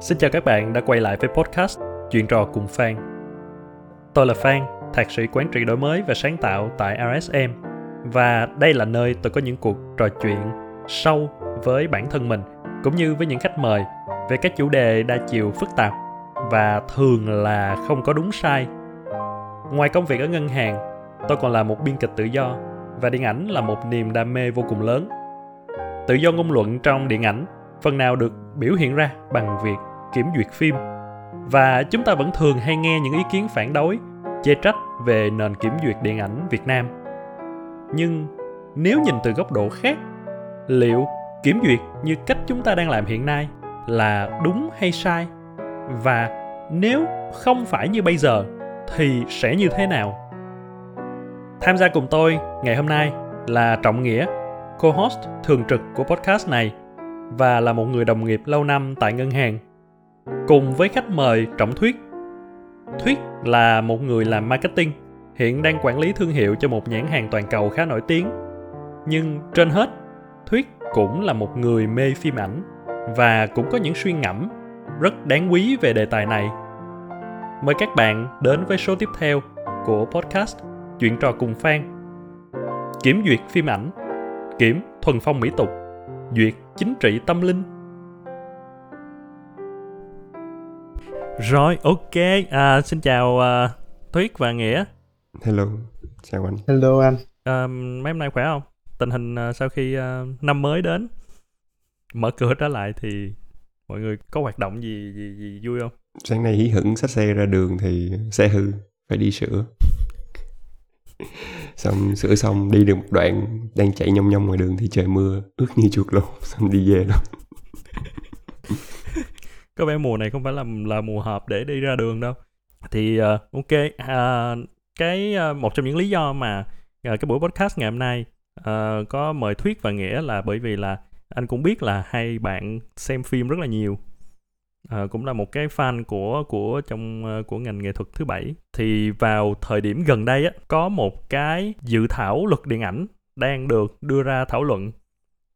Xin chào các bạn đã quay lại với podcast Chuyện trò cùng Phan. Tôi là Phan, thạc sĩ quản trị đổi mới và sáng tạo tại RSM và đây là nơi tôi có những cuộc trò chuyện sâu với bản thân mình cũng như với những khách mời về các chủ đề đa chiều phức tạp và thường là không có đúng sai. Ngoài công việc ở ngân hàng, tôi còn là một biên kịch tự do và điện ảnh là một niềm đam mê vô cùng lớn. Tự do ngôn luận trong điện ảnh phần nào được biểu hiện ra bằng việc kiểm duyệt phim. Và chúng ta vẫn thường hay nghe những ý kiến phản đối, chê trách về nền kiểm duyệt điện ảnh việt nam. Nhưng nếu nhìn từ góc độ khác, liệu kiểm duyệt như cách chúng ta đang làm hiện nay là đúng hay sai? Và nếu không phải như bây giờ, thì sẽ như thế nào? Tham gia cùng tôi ngày hôm nay là trọng nghĩa, co-host thường trực của podcast này và là một người đồng nghiệp lâu năm tại ngân hàng cùng với khách mời Trọng Thuyết. Thuyết là một người làm marketing, hiện đang quản lý thương hiệu cho một nhãn hàng toàn cầu khá nổi tiếng. Nhưng trên hết, Thuyết cũng là một người mê phim ảnh và cũng có những suy ngẫm rất đáng quý về đề tài này. Mời các bạn đến với số tiếp theo của podcast Chuyện trò cùng Phan. Kiểm duyệt phim ảnh, kiểm thuần phong mỹ tục, duyệt chính trị tâm linh Rồi, ok. À, xin chào uh, Thuyết và Nghĩa. Hello, chào anh. Hello anh. À, mấy hôm nay khỏe không? Tình hình uh, sau khi uh, năm mới đến, mở cửa trở lại thì mọi người có hoạt động gì gì gì vui không? Sáng nay hí hửng xách xe ra đường thì xe hư, phải đi sửa. xong sửa xong đi được một đoạn đang chạy nhông nhông ngoài đường thì trời mưa ướt như chuột luôn xong đi về luôn có vẻ mùa này không phải là là mùa hợp để đi ra đường đâu. Thì uh, ok uh, cái uh, một trong những lý do mà uh, cái buổi podcast ngày hôm nay uh, có mời thuyết và nghĩa là bởi vì là anh cũng biết là hai bạn xem phim rất là nhiều. Uh, cũng là một cái fan của của trong uh, của ngành nghệ thuật thứ bảy. Thì vào thời điểm gần đây á có một cái dự thảo luật điện ảnh đang được đưa ra thảo luận.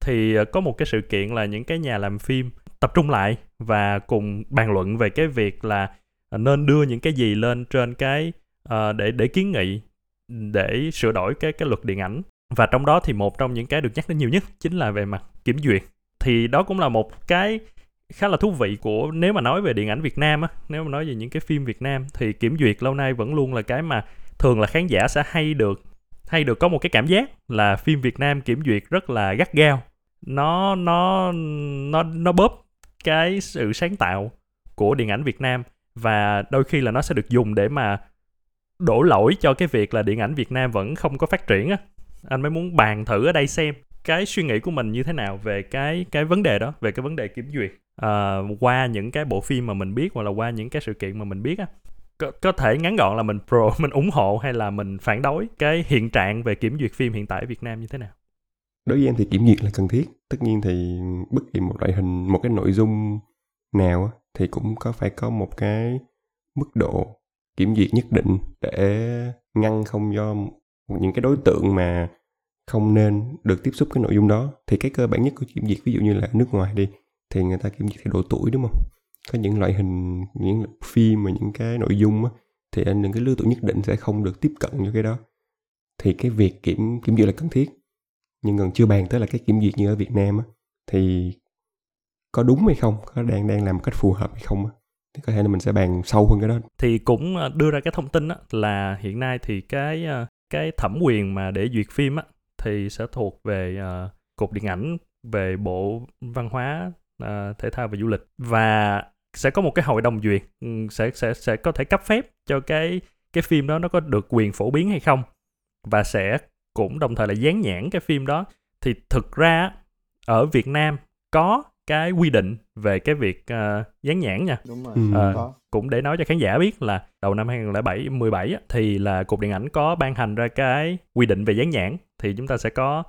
Thì uh, có một cái sự kiện là những cái nhà làm phim tập trung lại và cùng bàn luận về cái việc là à, nên đưa những cái gì lên trên cái uh, để để kiến nghị để sửa đổi cái cái luật điện ảnh. Và trong đó thì một trong những cái được nhắc đến nhiều nhất chính là về mặt kiểm duyệt. Thì đó cũng là một cái khá là thú vị của nếu mà nói về điện ảnh Việt Nam á nếu mà nói về những cái phim Việt Nam thì kiểm duyệt lâu nay vẫn luôn là cái mà thường là khán giả sẽ hay được hay được có một cái cảm giác là phim Việt Nam kiểm duyệt rất là gắt gao. Nó nó nó nó bóp cái sự sáng tạo của điện ảnh Việt Nam và đôi khi là nó sẽ được dùng để mà đổ lỗi cho cái việc là điện ảnh Việt Nam vẫn không có phát triển á. Anh mới muốn bàn thử ở đây xem cái suy nghĩ của mình như thế nào về cái cái vấn đề đó về cái vấn đề kiểm duyệt à, qua những cái bộ phim mà mình biết hoặc là qua những cái sự kiện mà mình biết á. Có, có thể ngắn gọn là mình pro mình ủng hộ hay là mình phản đối cái hiện trạng về kiểm duyệt phim hiện tại ở Việt Nam như thế nào? Đối với em thì kiểm duyệt là cần thiết. Tất nhiên thì bất kỳ một loại hình, một cái nội dung nào thì cũng có phải có một cái mức độ kiểm duyệt nhất định để ngăn không do những cái đối tượng mà không nên được tiếp xúc cái nội dung đó. Thì cái cơ bản nhất của kiểm duyệt, ví dụ như là nước ngoài đi, thì người ta kiểm duyệt theo độ tuổi, đúng không? Có những loại hình, những phim mà những cái nội dung á, thì những cái lứa tuổi nhất định sẽ không được tiếp cận với cái đó. Thì cái việc kiểm kiểm duyệt là cần thiết nhưng còn chưa bàn tới là cái kiểm duyệt như ở Việt Nam á thì có đúng hay không? Có đang đang làm một cách phù hợp hay không á? Thì có thể là mình sẽ bàn sâu hơn cái đó. Thì cũng ờ, đưa ra cái thông tin á là hiện nay thì cái ờ, cái thẩm quyền mà để duyệt phim á thì sẽ thuộc về uh, cục điện ảnh về bộ văn hóa uh, thể thao và du lịch. Và sẽ có một cái hội đồng duyệt ừ, sẽ sẽ sẽ có thể cấp phép cho cái cái phim đó nó có được quyền phổ biến hay không. Và sẽ cũng đồng thời là dán nhãn cái phim đó thì thực ra ở Việt Nam có cái quy định về cái việc uh, dán nhãn nha. Đúng rồi. Uh, cũng để nói cho khán giả biết là đầu năm 2007 17 á, thì là cục điện ảnh có ban hành ra cái quy định về dán nhãn thì chúng ta sẽ có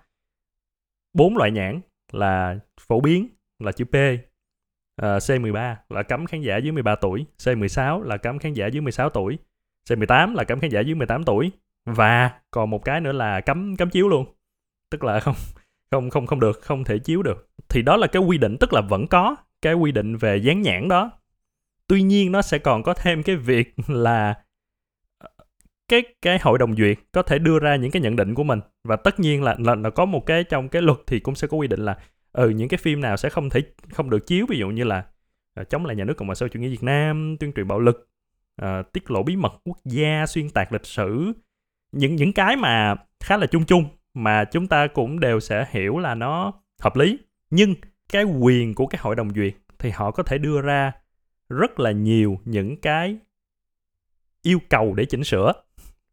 bốn loại nhãn là phổ biến là chữ P, uh, C13 là cấm khán giả dưới 13 tuổi, C16 là cấm khán giả dưới 16 tuổi, C18 là cấm khán giả dưới 18 tuổi và còn một cái nữa là cấm cấm chiếu luôn. Tức là không không không không được không thể chiếu được. Thì đó là cái quy định tức là vẫn có cái quy định về dán nhãn đó. Tuy nhiên nó sẽ còn có thêm cái việc là ờ, cái cái hội đồng duyệt có thể đưa ra những cái nhận định của mình. Và tất nhiên là là, là có một cái trong cái luật thì cũng sẽ có quy định là ừ những cái phim nào sẽ không thể không được chiếu. Ví dụ như là uh, chống lại nhà nước cộng hòa xã hội chủ nghĩa việt nam tuyên truyền bạo lực uh, tiết lộ bí mật quốc gia xuyên tạc lịch sử những những cái mà khá là chung chung mà chúng ta cũng đều sẽ hiểu là nó hợp lý. Nhưng cái quyền của cái hội đồng duyệt thì họ có thể đưa ra rất là nhiều những cái yêu cầu để chỉnh sửa.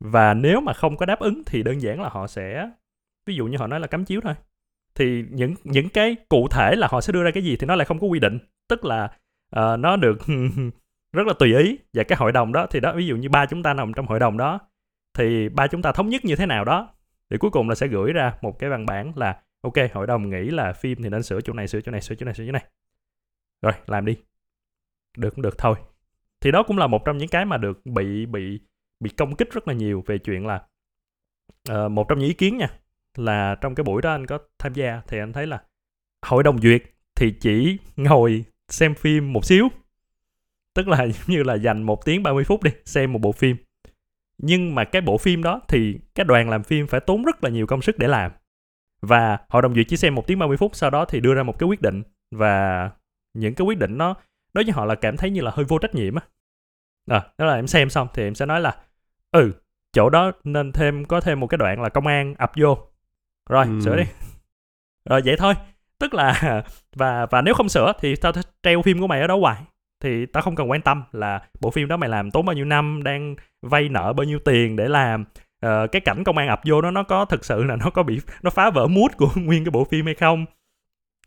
Và nếu mà không có đáp ứng thì đơn giản là họ sẽ ví dụ như họ nói là cấm chiếu thôi. Thì những những cái cụ thể là họ sẽ đưa ra cái gì thì nó lại không có quy định. Tức là uh, nó được rất là tùy ý. Và cái hội đồng đó thì đó ví dụ như ba chúng ta nằm trong hội đồng đó thì ba chúng ta thống nhất như thế nào đó? Thì cuối cùng là sẽ gửi ra một cái văn bản là ok hội đồng nghĩ là phim thì nên sửa chỗ này sửa chỗ này sửa chỗ này sửa chỗ này. Rồi làm đi. Được cũng được thôi. Thì đó cũng là một trong những cái mà được bị bị bị công kích rất là nhiều về chuyện là uh, một trong những ý kiến nha là trong cái buổi đó anh có tham gia thì anh thấy là hội đồng duyệt thì chỉ ngồi xem phim một xíu. Tức là giống như là dành một tiếng 30 phút đi xem một bộ phim nhưng mà cái bộ phim đó thì cái đoàn làm phim phải tốn rất là nhiều công sức để làm. Và hội đồng duyệt chỉ xem một tiếng 30 phút sau đó thì đưa ra một cái quyết định. Và những cái quyết định nó đối với họ là cảm thấy như là hơi vô trách nhiệm á. À, đó là em xem xong thì em sẽ nói là ừ chỗ đó nên thêm có thêm một cái đoạn là công an ập vô. Rồi ừ. sửa đi. Rồi vậy thôi. Tức là và và nếu không sửa thì tao treo phim của mày ở đó hoài thì tao không cần quan tâm là bộ phim đó mày làm tốn bao nhiêu năm đang vay nợ bao nhiêu tiền để làm. Uh, cái cảnh công an ập vô nó nó có thực sự là nó có bị nó phá vỡ mút của nguyên cái bộ phim hay không?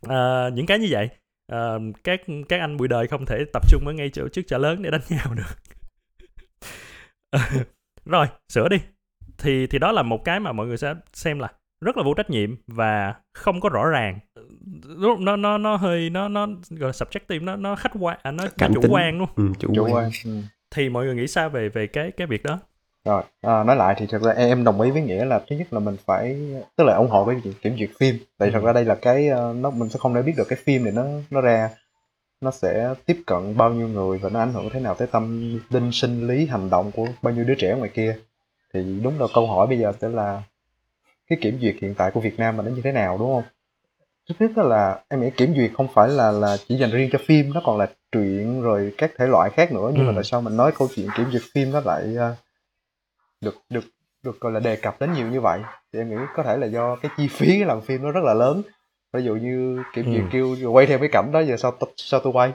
Uh, những cái như vậy. Uh, các các anh bụi đời không thể tập trung ở ngay chỗ trước chợ lớn để đánh nhau được. Rồi sửa đi. Thì thì đó là một cái mà mọi người sẽ xem là rất là vô trách nhiệm và không có rõ ràng. Nó nó nó hơi nó nó gọi là subjective nó nó khách quan à, nó, nó chủ tính. quan luôn ừ, chủ, chủ quan. ừ. thì mọi người nghĩ sao về về cái cái việc đó? Rồi à, nói lại thì thật ra em đồng ý với nghĩa là thứ nhất là mình phải tức là ủng hộ với việc kiểm duyệt phim. Tại ừ. thật ra đây là cái ờ, nó mình sẽ không để biết được cái phim này nó nó ra. Nó sẽ tiếp cận bao nhiêu người và nó ảnh hưởng thế nào tới tâm linh sinh lý hành động của bao nhiêu đứa trẻ ngoài kia. Thì đúng là câu hỏi bây giờ sẽ là cái kiểm duyệt hiện tại của Việt Nam mình nó như thế nào đúng không? Trước hết là em nghĩ kiểm duyệt không phải là là chỉ dành riêng cho phim nó còn là truyện rồi các thể loại khác nữa. Nhưng ừ. mà tại sao mình nói câu chuyện kiểm duyệt phim nó lại uh, được được được gọi là đề cập đến nhiều như vậy? Thì em nghĩ có thể là do cái chi phí làm phim nó rất là lớn. Ví dụ như kiểm duyệt ừ. kêu quay theo cái cảnh đó giờ sao sao tôi quay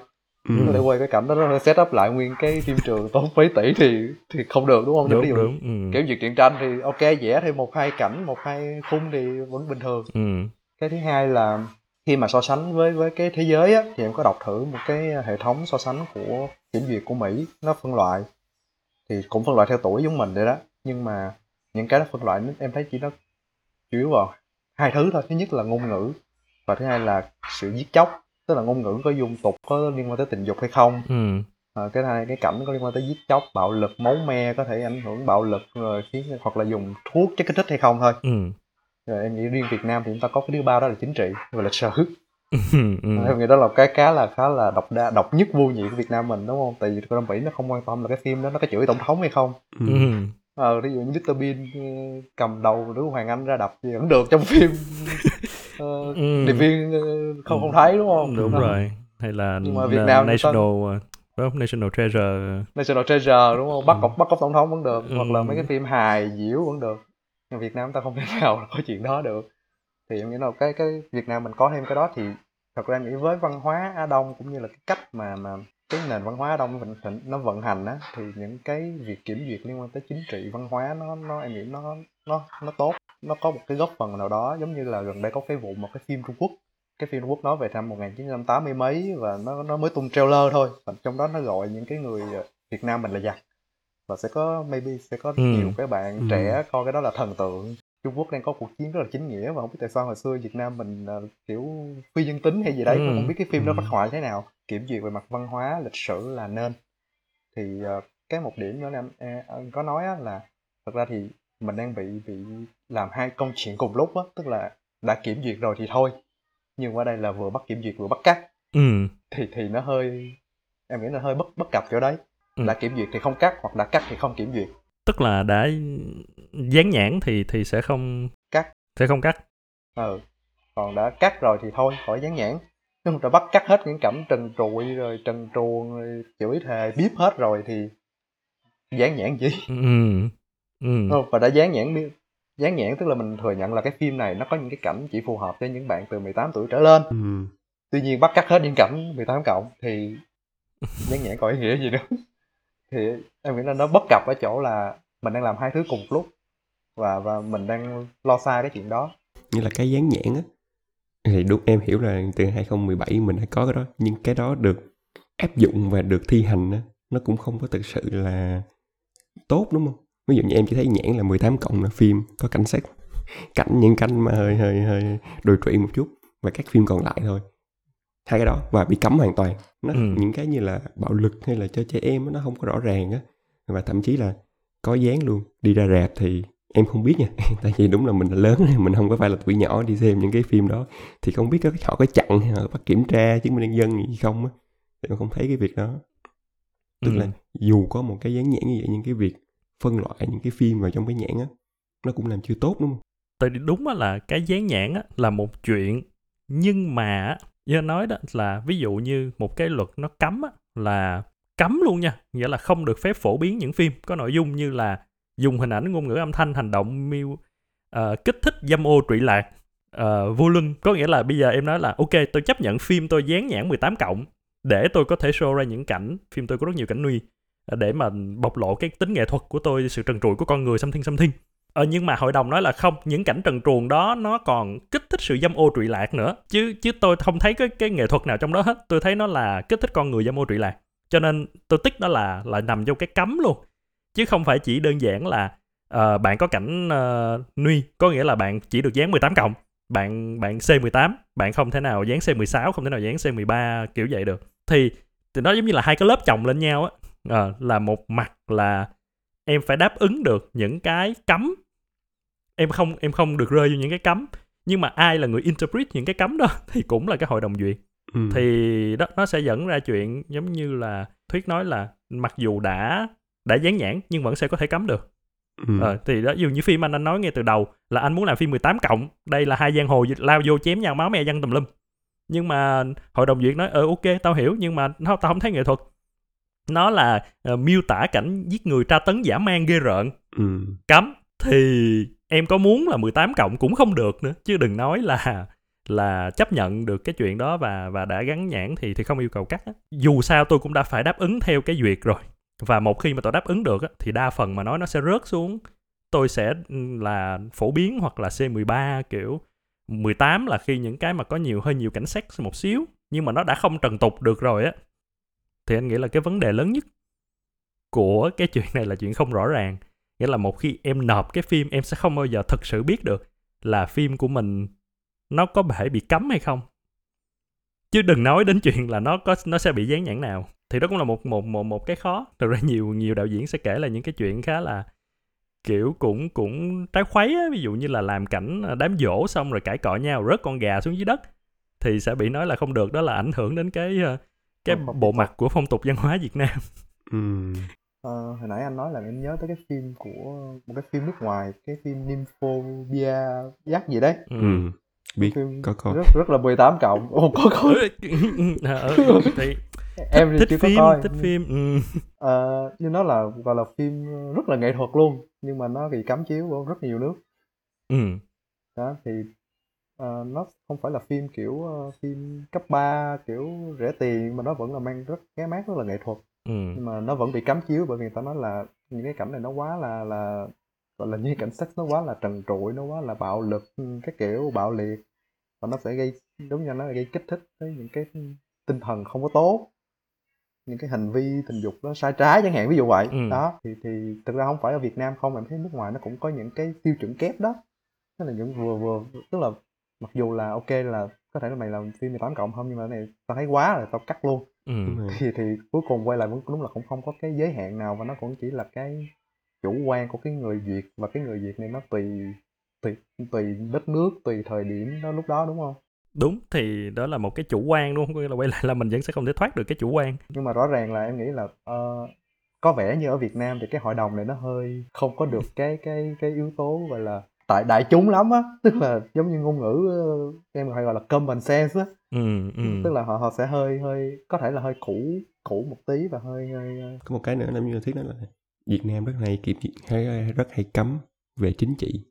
ừ. để quay cái cảnh đó nó set up lại nguyên cái phim trường tốn mấy tỷ thì thì không được đúng không đúng, ví dụ đúng. Ừ. kiểm duyệt truyện tranh thì ok vẽ thêm một hai cảnh một hai khung thì vẫn bình thường ừ. cái thứ hai là khi mà so sánh với với cái thế giới á thì em có đọc thử một cái hệ thống so sánh của kiểm duyệt của mỹ nó phân loại thì cũng phân loại theo tuổi giống mình vậy đó nhưng mà những cái nó phân loại em thấy chỉ nó chủ yếu vào hai thứ thôi thứ nhất là ngôn ngữ và thứ hai là sự giết chóc tức là ngôn ngữ có dung tục có liên quan tới tình dục hay không ừ. à, cái hai cái cảnh có liên quan tới giết chóc bạo lực máu me có thể ảnh hưởng bạo lực rồi khiến hoặc là dùng thuốc chất kích thích hay không thôi ừ. rồi em nghĩ riêng Việt Nam thì chúng ta có cái thứ ba đó là chính trị và lịch sử ừ. em nghĩ đó là cái cá là khá là độc đa độc nhất vô nhị của Việt Nam mình đúng không tại vì con Mỹ nó không quan tâm là cái phim đó nó có chửi tổng thống hay không ừ. ờ ví dụ như Mr Bean ừ, cầm đầu đứa Hoàng Anh ra đập gì vẫn được trong phim uh, ừ. điệp viên ờ, không không thấy đúng không? Đúng ừ. rồi. Hay là nhưng mà Việt Nam National ta... National Treasure. National Treasure đúng không? Bắt cóc bắt cóc tổng thống vẫn được ừ. hoặc là mấy cái phim hài diễu vẫn được. Nhưng Việt Nam ta không thể nào có chuyện đó được. Thì em nghĩ là cái cái Việt Nam mình có thêm cái đó thì thật ra nghĩ với văn hóa Á Đông cũng như là cái cách mà mà cái nền văn hóa Đông vận, nó vận hành á thì những cái việc kiểm duyệt liên quan tới chính trị văn hóa nó nó em nghĩ nó nó nó tốt nó có một cái góp phần nào đó giống như là gần đây có cái vụ một cái phim Trung Quốc cái phim Trung Quốc nói về năm 1980 mấy và nó nó mới tung trailer thôi và trong đó nó gọi những cái người Việt Nam mình là giặc và sẽ có maybe sẽ có ừ. nhiều cái bạn ừ. trẻ coi cái đó là thần tượng Trung Quốc đang có cuộc chiến rất là chính nghĩa và không biết tại sao hồi xưa Việt Nam mình uh, kiểu phi dân tính hay gì đấy ừ. không biết cái phim đó phát họa thế nào kiểm duyệt về mặt văn hóa lịch sử là nên. Thì uh, cái một điểm nữa em, có nói á, là thật ra thì mình đang bị bị làm hai công chuyện cùng lúc á tức là đã kiểm duyệt rồi thì thôi nhưng qua đây là vừa bắt kiểm duyệt vừa bắt cắt. Ừ. thì thì nó hơi em nghĩ là hơi bất bất cập chỗ đấy. Ừ. đã kiểm duyệt thì không cắt hoặc đã cắt thì không kiểm duyệt. Tức là đã dán nhãn thì thì sẽ không Cắt. sẽ không cắt. Ừ. Còn đã cắt rồi thì thôi khỏi dán nhãn nhưng mà bắt cắt hết những cảnh trần trụi rồi trần truồng rồi chửi thề bíp hết rồi thì dán nhãn gì? Ừ ừ không? và đã dán nhãn đi dán nhãn tức là mình thừa nhận là cái phim này nó có những cái cảnh chỉ phù hợp với những bạn từ 18 tuổi trở lên. Ừ. tuy nhiên bắt cắt hết những cảnh 18 cộng thì dán nhãn có ý nghĩa gì nữa? Thì em nghĩ là nó bất cập ở chỗ là mình đang làm hai thứ cùng lúc và và mình đang lo xa cái chuyện đó. Như là cái dán nhãn á thì đúng em hiểu là từ 2017 mình đã có cái đó nhưng cái đó được áp dụng và được thi hành á nó cũng không có thực sự là tốt đúng không? Ví dụ như em chỉ thấy nhãn là 18 cộng là phim có cảnh sát cảnh những cảnh mà hơi hơi hơi đồi trụy một chút và các phim còn lại thôi. Hai cái đó và bị cấm hoàn toàn. Nó Ừ. những cái như là bạo lực hay là cho trẻ em nó không có rõ ràng á và thậm chí là có dán luôn. Đi ra rạp thì em không biết nha tại vì đúng là mình là lớn mình không có phải là tuổi nhỏ đi xem những cái phim đó. Thì không biết có họ có chặn hay họ bắt kiểm tra chứng minh nhân dân gì không á thì em không thấy cái việc đó. Tức Ừ. là dù có một cái dán nhãn như vậy nhưng cái việc phân loại những cái phim vào trong cái nhãn á nó cũng làm chưa tốt đúng không? Tại vì đúng á là cái dán nhãn á là một chuyện nhưng mà anh nói đó là ví dụ như một cái luật nó cấm á là cấm luôn nha nghĩa là không được phép phổ biến những phim có nội dung như là dùng hình ảnh ngôn ngữ âm thanh hành động miêu uh, kích thích dâm ô trụy lạc uh, vô lưng. Có nghĩa là bây giờ em nói là ok tôi chấp nhận phim tôi dán nhãn 18 cộng để tôi có thể show ra những cảnh phim tôi có rất nhiều cảnh nuôi ờ, để mà bộc lộ cái tính nghệ thuật của tôi sự trần trụi của con người something thiên Ờ, nhưng mà hội đồng nói là không những cảnh trần truồng đó nó còn kích thích sự dâm ô trụy lạc nữa. Chứ chứ tôi không thấy cái cái nghệ thuật nào trong đó hết. Tôi thấy nó là kích thích con người dâm ô trụy lạc. Cho nên tôi tích nó là là nằm trong cái cấm luôn chứ không phải chỉ đơn giản là ờ, bạn có cảnh uh, nuy có nghĩa là bạn chỉ được dán 18 cộng. Bạn bạn C18 bạn không thể nào dán C16 không thể nào dán C13 kiểu vậy được. Thì thì nó giống như là hai cái lớp chồng lên nhau á. Ờ, là một mặt là em phải đáp ứng được những cái cấm. Em không em không được rơi vô những cái cấm. Nhưng mà ai là người interpret những cái cấm đó thì cũng là cái hội đồng duyệt. Ừ. thì đó nó sẽ dẫn ra chuyện giống như là thuyết nói là mặc dù đã đã dán nhãn nhưng vẫn sẽ có thể cấm được ừ. Ờ, thì đó dụ như phim anh anh nói ngay từ đầu là anh muốn làm phim 18 cộng đây là hai giang hồ lao vô chém nhau máu me văng tùm lum nhưng mà hội đồng duyệt nói ờ ok tao hiểu nhưng mà nó tao không thấy nghệ thuật nó là ờ, miêu tả cảnh giết người tra tấn dã man ghê rợn ừ. cấm thì em có muốn là 18 cộng cũng không được nữa chứ đừng nói là là chấp nhận được cái chuyện đó và và đã gắn nhãn thì thì không yêu cầu cắt á. dù sao tôi cũng đã phải đáp ứng theo cái duyệt rồi và một khi mà tôi đáp ứng được á, thì đa phần mà nói nó sẽ rớt xuống. Tôi sẽ ừ, là phổ biến hoặc là C13 kiểu 18 là khi những cái mà có nhiều hơi nhiều cảnh sát một xíu nhưng mà nó đã không trần tục được rồi á. Thì anh nghĩ là cái vấn đề lớn nhất của cái chuyện này là chuyện không rõ ràng. Nghĩa là một khi em nộp cái phim em sẽ không bao giờ thực sự biết được là phim của mình nó có thể bị cấm hay không. Chứ đừng nói đến chuyện là nó có nó sẽ bị dán nhãn nào thì đó cũng là một một một một cái khó. Thực ra nhiều nhiều đạo diễn sẽ kể là những cái chuyện khá là kiểu cũng cũng trái khuấy á. Ví dụ như là làm cảnh đám dỗ xong rồi cãi cọ nhau rớt con gà xuống dưới đất thì sẽ bị nói là không được. Đó là ảnh hưởng đến cái ờ, cái bộ mặt của phong tục văn hóa Việt Nam. Ừ. Ờ, hồi nãy anh nói là em nhớ tới cái phim của một cái phim nước ngoài cái phim Nymphophobia dắt gì đấy. Ừ. ừ. biết phim có coi. rất rất là 18 cộng. Ồ có coi. Ờ, ừ, thì em thì thích chưa có phim coi thích phim ừ. Ờ, nhưng nó là gọi là phim rất là nghệ thuật luôn nhưng mà nó bị cấm chiếu ở rất nhiều nước Ừ. đó thì ờ, nó không phải là phim kiểu ờ, phim cấp 3 kiểu rẻ tiền mà nó vẫn là mang rất cái mát rất là nghệ thuật Ừ. nhưng mà nó vẫn bị cấm chiếu bởi vì người ta nói là những cái cảnh này nó quá là là gọi là như cảnh sex nó quá là trần trụi nó quá là bạo lực ừ, cái kiểu bạo liệt và nó sẽ gây đúng như nó là gây kích thích tới những cái tinh thần không có tốt những cái hành vi tình dục nó sai trái chẳng hạn ví dụ vậy. Ừ. đó thì thì thực ra không phải ở Việt Nam không em thấy nước ngoài nó cũng có những cái tiêu chuẩn kép đó. Tức là những vừa vừa tức là mặc dù là ok là có thể là mày làm phim 18 cộng không nhưng mà cái này tao thấy quá rồi tao cắt luôn. Ừ. Thì thì cuối cùng quay lại vẫn đúng là cũng không có cái giới hạn nào và nó cũng chỉ là cái chủ quan của cái người duyệt và cái người duyệt này nó tùy tùy tùy đất nước tùy thời điểm đó lúc đó đúng không đúng thì đó là một cái chủ quan đúng không? Có nghĩa là quay lại là mình vẫn sẽ không thể thoát được cái chủ quan. Nhưng mà rõ ràng là em nghĩ là uh, có vẻ như ở Việt Nam thì cái hội đồng này nó hơi không có được cái cái cái yếu tố gọi là tại đại chúng lắm á. Tức là giống như ngôn ngữ uh, em hay gọi là common sense á. Ừ, ừ. tức là họ họ sẽ hơi hơi có thể là hơi cũ cũ một tí và hơi hơi có một cái nữa là như thiết nói là Việt Nam rất hay hay rất hay cấm về chính trị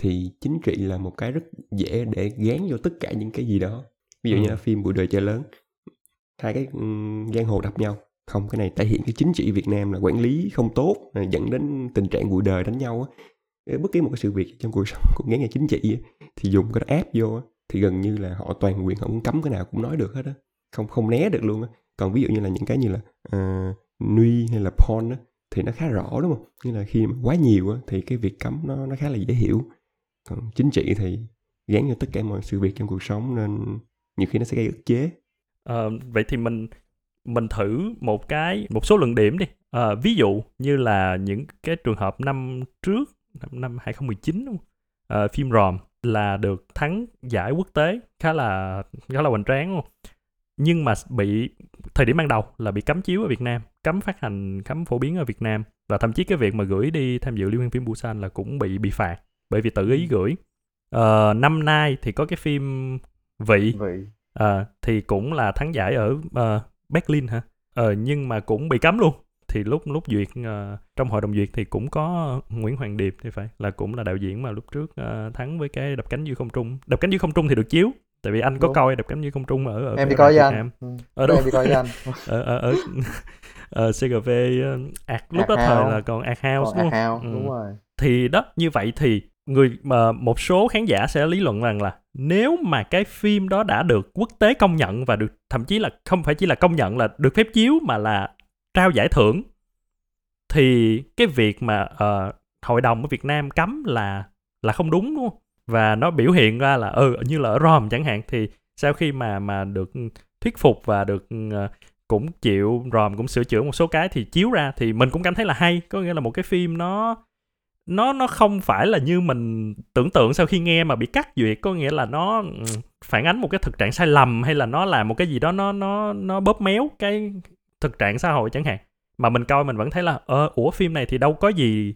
thì chính trị là một cái rất dễ để gán vô tất cả những cái gì đó. Ví dụ ừ. như là phim buổi đời chơi lớn hai cái um, giang hồ đập nhau. Không cái này thể hiện cái chính trị Việt Nam là quản lý không tốt dẫn đến tình trạng bụi đời đánh nhau á. Bất kỳ một cái sự việc trong cuộc sống cũng gắn vào chính trị thì dùng cái đó ép vô thì gần như là họ toàn quyền họ muốn cấm cái nào cũng nói được hết á. Không không né được luôn á. Còn ví dụ như là những cái như là uh, nuy hay là porn á thì nó khá rõ đúng không? Như là khi mà quá nhiều á thì cái việc cấm nó nó khá là dễ hiểu chính trị thì gắn vào tất cả mọi sự việc trong cuộc sống nên nhiều khi nó sẽ gây ức chế. À, vậy thì mình mình thử một cái một số luận điểm đi. À, ví dụ như là những cái trường hợp năm trước năm, năm 2019 đúng không? À, phim ròm là được thắng giải quốc tế khá là khá là hoành tráng luôn nhưng mà bị thời điểm ban đầu là bị cấm chiếu ở Việt Nam cấm phát hành cấm phổ biến ở Việt Nam. Và thậm chí cái việc mà gửi đi tham dự liên hoan phim Busan là cũng bị bị phạt bởi vì tự ý ừ. gửi uh, năm nay thì có cái phim vị, vị. Uh, thì cũng là thắng giải ở uh, Berlin hả uh, nhưng mà cũng bị cấm luôn thì lúc lúc duyệt uh, trong hội đồng duyệt thì cũng có Nguyễn Hoàng Điệp thì phải là cũng là đạo diễn mà lúc trước uh, thắng với cái đập cánh dưới không trung đập cánh dưới không trung thì được chiếu tại vì anh có đúng. coi đập cánh dưới không trung ở ở em đi coi với anh ừ. ở đâu em đi coi với anh ở ở ở ở CGV uh, ạc lúc đó thời là còn ạc house còn đúng không? Ừ. đúng rồi thì đó như vậy thì người mà một số khán giả sẽ lý luận rằng là nếu mà cái phim đó đã được quốc tế công nhận và được thậm chí là không phải chỉ là công nhận là được phép chiếu mà là trao giải thưởng thì cái việc mà uh, hội đồng ở Việt Nam cấm là là không đúng đúng không? Và nó biểu hiện ra là ừ như là ở ROM chẳng hạn thì sau khi mà mà được thuyết phục và được uh, cũng chịu ROM cũng sửa chữa một số cái thì chiếu ra thì mình cũng cảm thấy là hay, có nghĩa là một cái phim nó nó nó không phải là như mình tưởng tượng sau khi nghe mà bị cắt duyệt có nghĩa là nó ừ, phản ánh một cái thực trạng sai lầm hay là nó làm một cái gì đó nó nó nó bóp méo cái thực trạng xã hội chẳng hạn. Mà mình coi mình vẫn thấy là ờ ủa phim này thì đâu có gì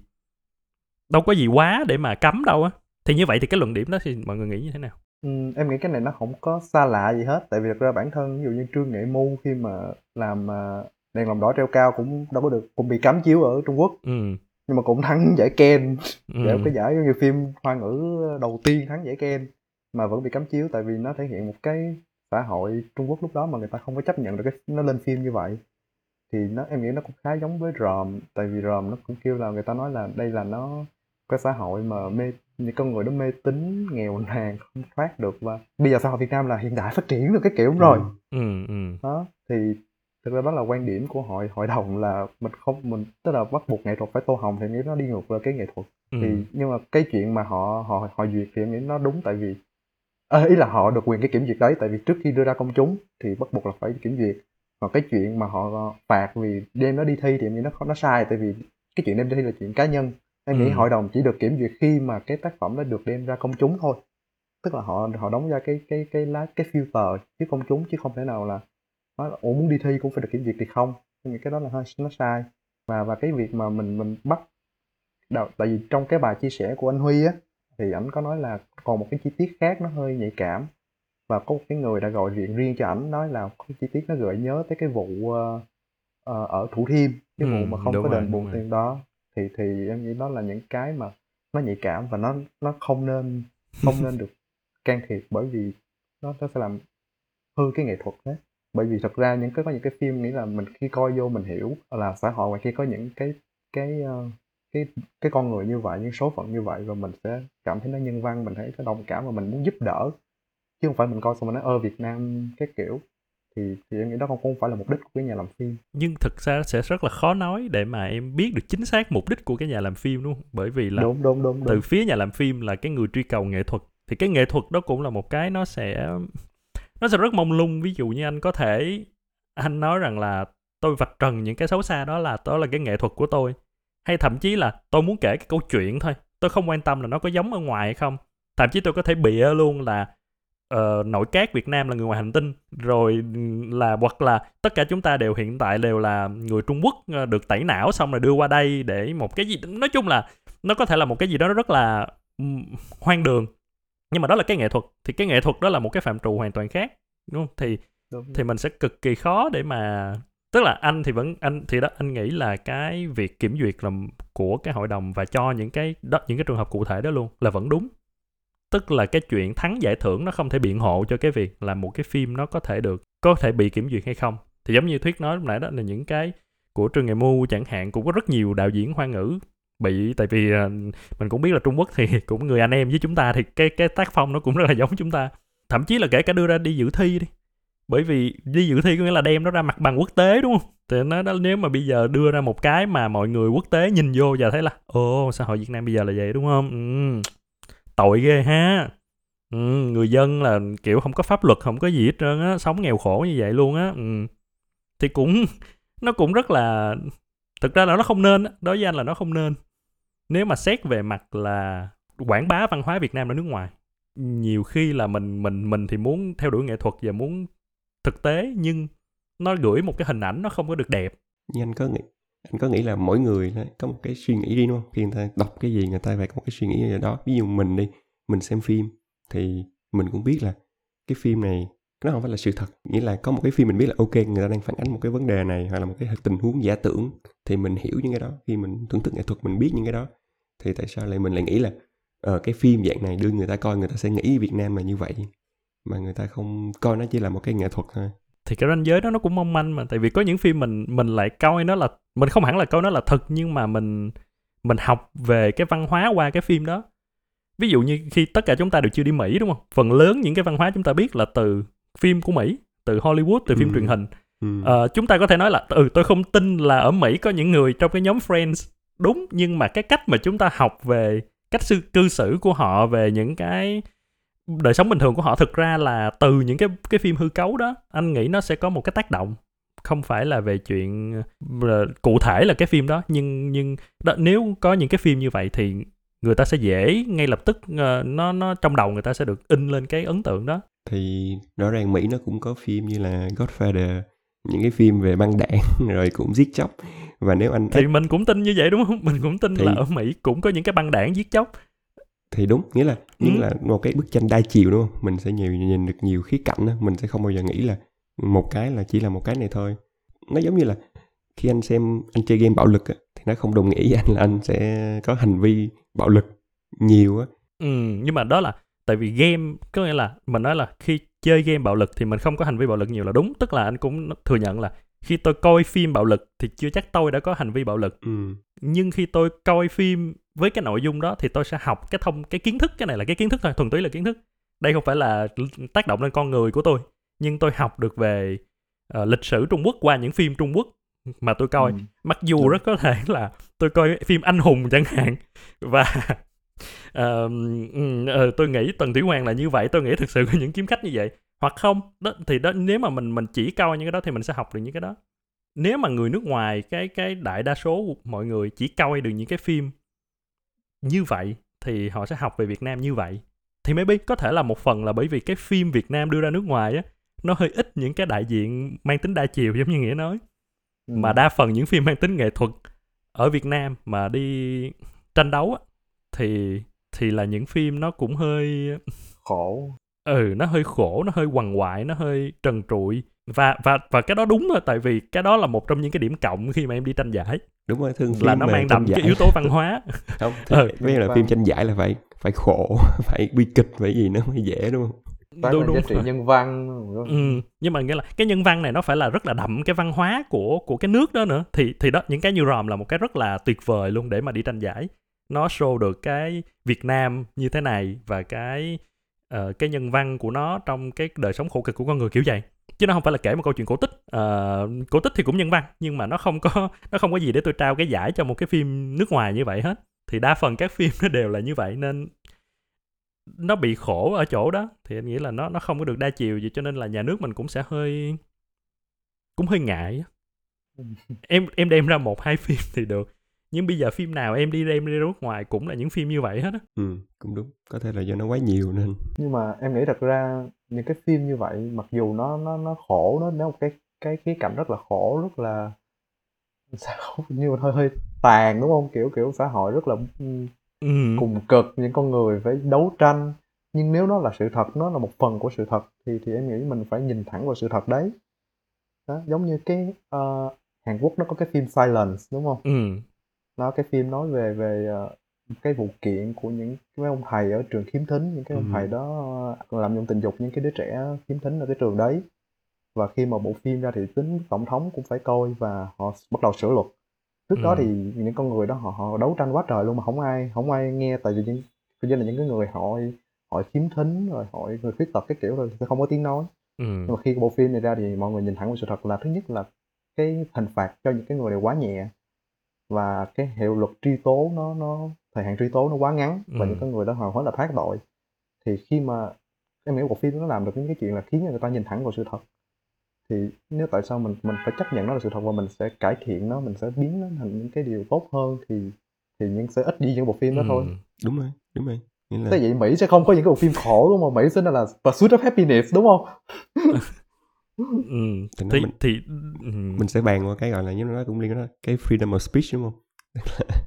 đâu có gì quá để mà cấm đâu á. Thì như vậy thì cái luận điểm đó thì mọi người nghĩ như thế nào? Ừ, em nghĩ cái này nó không có xa lạ gì hết tại vì thật ra bản thân ví dụ như trương nghệ mu khi mà làm uh, đèn lồng đỏ treo cao cũng đâu có được cũng bị cấm chiếu ở trung quốc. Ừ nhưng mà cũng thắng giải Ken ừ. giải cái giải như phim hoa ngữ đầu tiên thắng giải Ken mà vẫn bị cấm chiếu tại vì nó thể hiện một cái xã hội Trung Quốc lúc đó mà người ta không có chấp nhận được cái nó lên phim như vậy thì nó em nghĩ nó cũng khá giống với ròm tại vì ròm nó cũng kêu là người ta nói là đây là nó cái xã hội mà mê những con người đó mê tín nghèo nàn không thoát được và bây giờ xã hội Việt Nam là hiện đại phát triển được cái kiểu rồi ừ, ừ. đó thì thực ra đó là quan điểm của hội hội đồng là mình không mình tức là bắt buộc nghệ thuật phải tô hồng thì nghĩ nó đi ngược lại cái nghệ thuật ừ. thì nhưng mà cái chuyện mà họ họ họ duyệt thì em nghĩ nó đúng tại vì à, ý là họ được quyền cái kiểm duyệt đấy tại vì trước khi đưa ra công chúng thì bắt buộc là phải kiểm duyệt còn cái chuyện mà họ phạt vì đem nó đi thi thì em nghĩ nó nó sai tại vì cái chuyện đem đi thi là chuyện cá nhân em nghĩ ừ. hội đồng chỉ được kiểm duyệt khi mà cái tác phẩm đã được đem ra công chúng thôi tức là họ họ đóng ra cái cái cái lá cái filter chứ công chúng chứ không thể nào là nói là ủa muốn đi thi cũng phải được kiểm duyệt thì không? Nhưng cái đó là hơi nó sai. Và và cái việc mà mình mình bắt đầu tại vì trong cái bài chia sẻ của anh Huy á thì ảnh có nói là còn một cái chi tiết khác nó hơi nhạy cảm. Và có một cái người đã gọi điện riêng cho ảnh nói là cái chi tiết nó gợi nhớ tới cái vụ uh, uh, ở Thủ Thiêm cái vụ ừ, mà không có đền bù tiền đó. Thì thì em nghĩ đó là những cái mà nó nhạy cảm và nó nó không nên không nên được can thiệp bởi vì nó nó sẽ làm hư cái nghệ thuật đấy bởi vì thật ra những cái có những cái phim nghĩ là mình khi coi vô mình hiểu là xã hội ngoài khi có những cái cái uh, cái cái con người như vậy những số phận như vậy và mình sẽ cảm thấy nó nhân văn mình thấy cái đồng cảm và mình muốn giúp đỡ. Chứ không phải mình coi xong mình nói ơ Việt Nam cái kiểu. Thì thì em nghĩ đó không không phải là mục đích của cái nhà làm phim. Nhưng thực ra sẽ rất là khó nói để mà em biết được chính xác mục đích của cái nhà làm phim đúng không? Bởi vì là đúng đúng đúng, đúng. từ phía nhà làm phim là cái người truy cầu nghệ thuật. Thì cái nghệ thuật đó cũng là một cái nó sẽ nó sẽ rất mông lung. Ví dụ như anh có thể anh nói rằng là tôi vạch trần những cái xấu xa đó là đó là cái nghệ thuật của tôi. Hay thậm chí là tôi muốn kể cái câu chuyện thôi. Tôi không quan tâm là nó có giống ở ngoài hay không. Thậm chí tôi có thể bịa luôn là uh, nội các Việt Nam là người ngoài hành tinh. Rồi là hoặc là tất cả chúng ta đều hiện tại đều là người Trung Quốc uh, được tẩy não xong rồi đưa qua đây để một cái gì nói chung là nó có thể là một cái gì đó rất là um, hoang đường nhưng mà đó là cái nghệ thuật thì cái nghệ thuật đó là một cái phạm trù hoàn toàn khác đúng không? Thì đúng. thì mình sẽ cực kỳ khó để mà tức là anh thì vẫn anh thì đó anh nghĩ là cái việc kiểm duyệt là của cái hội đồng và cho những cái đó những cái trường hợp cụ thể đó luôn là vẫn đúng. Tức là cái chuyện thắng giải thưởng nó không thể biện hộ cho cái việc là một cái phim nó có thể được có thể bị kiểm duyệt hay không. Thì giống như thuyết nói lúc nãy đó là những cái của trường ngày mu chẳng hạn cũng có rất nhiều đạo diễn hoa ngữ bị tại vì ờ, mình cũng biết là Trung Quốc thì cũng người anh em với chúng ta thì cái cái tác phong nó cũng rất là giống chúng ta. Thậm chí là kể cả đưa ra đi dự thi đi. Bởi vì đi dự thi có nghĩa là đem nó ra mặt bằng quốc tế đúng không? Thì nó, nếu mà bây giờ đưa ra một cái mà mọi người quốc tế nhìn vô và thấy là ồ xã hội Việt Nam bây giờ là vậy? Đúng không? Ừ, tội ghê ha. Ừ, người dân là kiểu không có pháp luật không có gì hết trơn á sống nghèo khổ như vậy luôn á. Ừ. thì cũng nó cũng rất là thực ra là nó không nên đối với anh là nó không nên nếu mà xét về mặt là quảng bá văn hóa Việt Nam ở nước ngoài, nhiều khi là mình mình mình thì muốn theo đuổi nghệ thuật và muốn thực tế, nhưng nó gửi một cái hình ảnh nó không có được đẹp. Nhưng anh có nghĩ, anh có nghĩ là mỗi người có một cái suy nghĩ đi đúng không? Khi người ta đọc cái gì, người ta phải có một cái suy nghĩ gì đó. Ví dụ mình đi, mình xem phim, thì mình cũng biết là cái phim này nó không phải là sự thật. Nghĩa là có một cái phim mình biết là ok người ta đang phản ánh một cái vấn đề này hoặc là một cái tình huống giả tưởng thì mình hiểu những cái đó. Khi mình thưởng thức nghệ thuật mình biết những cái đó thì tại sao lại mình lại nghĩ là ờ uh, cái phim dạng này đưa người ta coi người ta sẽ nghĩ Việt Nam là như vậy mà người ta không coi nó chỉ là một cái nghệ thuật thôi? Thì cái ranh giới đó nó cũng mong manh mà tại vì có những phim mình mình lại coi nó là mình không hẳn là coi nó là thật nhưng mà mình mình học về cái văn hóa qua cái phim đó. Ví dụ như khi tất cả chúng ta đều chưa đi mỹ đúng không? Phần lớn những cái văn hóa chúng ta biết là từ phim của mỹ từ hollywood từ phim ừ. truyền hình ừ. Uh, chúng ta có thể nói là ừ tôi không tin là ở mỹ có những người trong cái nhóm friends đúng nhưng mà cái cách mà chúng ta học về cách sư cư xử của họ về những cái đời sống bình thường của họ thực ra là từ những cái cái phim hư cấu đó anh nghĩ nó sẽ có một cái tác động không phải là về chuyện uh, cụ thể là cái phim đó nhưng nhưng đó, nếu có những cái phim như vậy thì người ta sẽ dễ ngay lập tức uh, nó nó trong đầu người ta sẽ được in lên cái ấn tượng đó thì rõ ràng Mỹ nó cũng có phim như là Godfather những cái phim về băng đảng rồi cũng giết chóc. Và nếu anh thì mình cũng tin như vậy đúng không? Mình cũng tin thì... là ở Mỹ cũng có những cái băng đảng giết chóc. Thì đúng nghĩa là ừ. là một cái bức tranh đa chiều đúng không? Mình sẽ nhiều nhìn được nhiều khía cạnh đó. mình sẽ không bao giờ nghĩ là một cái là chỉ là một cái này thôi. Nó giống như là khi anh xem anh chơi game bạo lực á, thì nó không đồng nghĩa với anh là anh sẽ có hành vi bạo lực nhiều á. Ừ nhưng mà đó là tại vì game có nghĩa là mình nói là khi chơi game bạo lực thì mình không có hành vi bạo lực nhiều là đúng tức là anh cũng thừa nhận là khi tôi coi phim bạo lực thì chưa chắc tôi đã có hành vi bạo lực ừ. nhưng khi tôi coi phim với cái nội dung đó thì tôi sẽ học cái thông cái kiến thức cái này là cái kiến thức thôi thuần túy là kiến thức đây không phải là tác động lên con người của tôi nhưng tôi học được về uh, lịch sử Trung Quốc qua những phim Trung Quốc mà tôi coi ừ. mặc dù Đúng. rất có thể là tôi coi phim anh hùng chẳng hạn và uh, uh, tôi nghĩ tần thủy hoàng là như vậy tôi nghĩ thực sự có những kiếm khách như vậy. Hoặc không đó thì đó nếu mà mình mình chỉ coi những cái đó thì mình sẽ học được những cái đó. Nếu mà người nước ngoài cái cái đại đa số mọi người chỉ coi được những cái phim như vậy thì họ sẽ học về Việt Nam như vậy. Thì maybe có thể là một phần là bởi vì cái phim Việt Nam đưa ra nước ngoài á nó hơi ít những cái đại diện mang tính đa chiều giống như nghĩa nói. Ừ. mà đa phần những phim mang tính nghệ thuật ở Việt Nam mà đi tranh đấu á thì thì là những phim nó cũng hơi khổ. Ừ nó hơi khổ nó hơi quằn quại nó hơi trần trụi. Và và và cái đó đúng rồi tại vì cái đó là một trong những cái điểm cộng khi mà em đi tranh giải. Đúng rồi thường là nó mang đậm cái yếu tố văn hóa. Không ừ. bây là phim tranh giải là phải phải khổ phải bi kịch phải gì nó mới dễ đúng không? Đúng, đúng. giá trị nhân văn ừ. nhưng mà nghĩa là cái nhân văn này nó phải là rất là đậm cái văn hóa của của cái nước đó nữa. Thì thì đó những cái như ròm là một cái rất là tuyệt vời luôn để mà đi tranh giải nó show được cái Việt Nam như thế này và cái uh, cái nhân văn của nó trong cái đời sống khổ cực của con người kiểu vậy. Chứ nó không phải là kể một câu chuyện cổ tích. Uh, cổ tích thì cũng nhân văn nhưng mà nó không có nó không có gì để tôi trao cái giải cho một cái phim nước ngoài như vậy hết. Thì đa phần các phim nó đều là như vậy nên nó bị khổ ở chỗ đó. Thì anh nghĩ là nó nó không có được đa chiều gì cho nên là nhà nước mình cũng sẽ hơi cũng hơi ngại em em đem ra một hai phim thì được nhưng bây giờ phim nào em đi đem đi ra nước ngoài cũng là những phim như vậy hết á ừ cũng đúng có thể là do nó quá nhiều nên nhưng mà em nghĩ thật ra những cái phim như vậy mặc dù nó nó nó khổ nó nó một cái cái khía cạnh rất là khổ rất là sao như hơi hơi tàn đúng không kiểu kiểu xã hội rất là ừ. cùng cực những con người phải đấu tranh nhưng nếu nó là sự thật nó là một phần của sự thật thì thì em nghĩ mình phải nhìn thẳng vào sự thật đấy đó, giống như cái uh, Hàn Quốc nó có cái phim Silence đúng không? Ừ. Nó cái phim nói về về uh, cái vụ kiện của những mấy ông thầy ở trường khiếm thính những cái ông thầy đó làm dụng tình dục những cái đứa trẻ khiếm thính ở cái trường đấy. Và khi mà bộ phim ra thì tính tổng thống cũng phải coi và họ bắt đầu sửa luật. Trước đó thì những con người đó họ họ đấu tranh quá trời luôn mà không ai không ai nghe tại vì những tự nhiên là những cái người họ họ khiếm thính rồi họ người khuyết tật cái kiểu rồi sẽ không có tiếng nói. Ừ. nhưng mà khi bộ phim này ra thì mọi người nhìn thẳng vào sự thật là thứ nhất là cái hình phạt cho những cái người này quá nhẹ và cái hiệu luật truy tố nó nó thời hạn truy tố nó quá ngắn và Ừ. những cái người đó hầu hết là thoát tội thì khi mà em nghĩ bộ phim nó làm được những cái chuyện là khiến cho người ta nhìn thẳng vào sự thật thì nếu tại sao mình mình phải chấp nhận nó là sự thật và mình sẽ cải thiện nó mình sẽ biến nó thành những cái điều tốt hơn thì thì những sẽ ít đi những bộ phim đó thôi Ừ. đúng rồi đúng rồi nghĩa là Thế vậy Mỹ sẽ không có những cái bộ phim khổ đúng không? Mỹ sẽ là Pursuit of Happiness đúng không? Ừ. Thì nó Thì, mình- thì ừ. mình sẽ bàn qua cái gọi là như nó cũng liên quan đến cái freedom of speech đúng không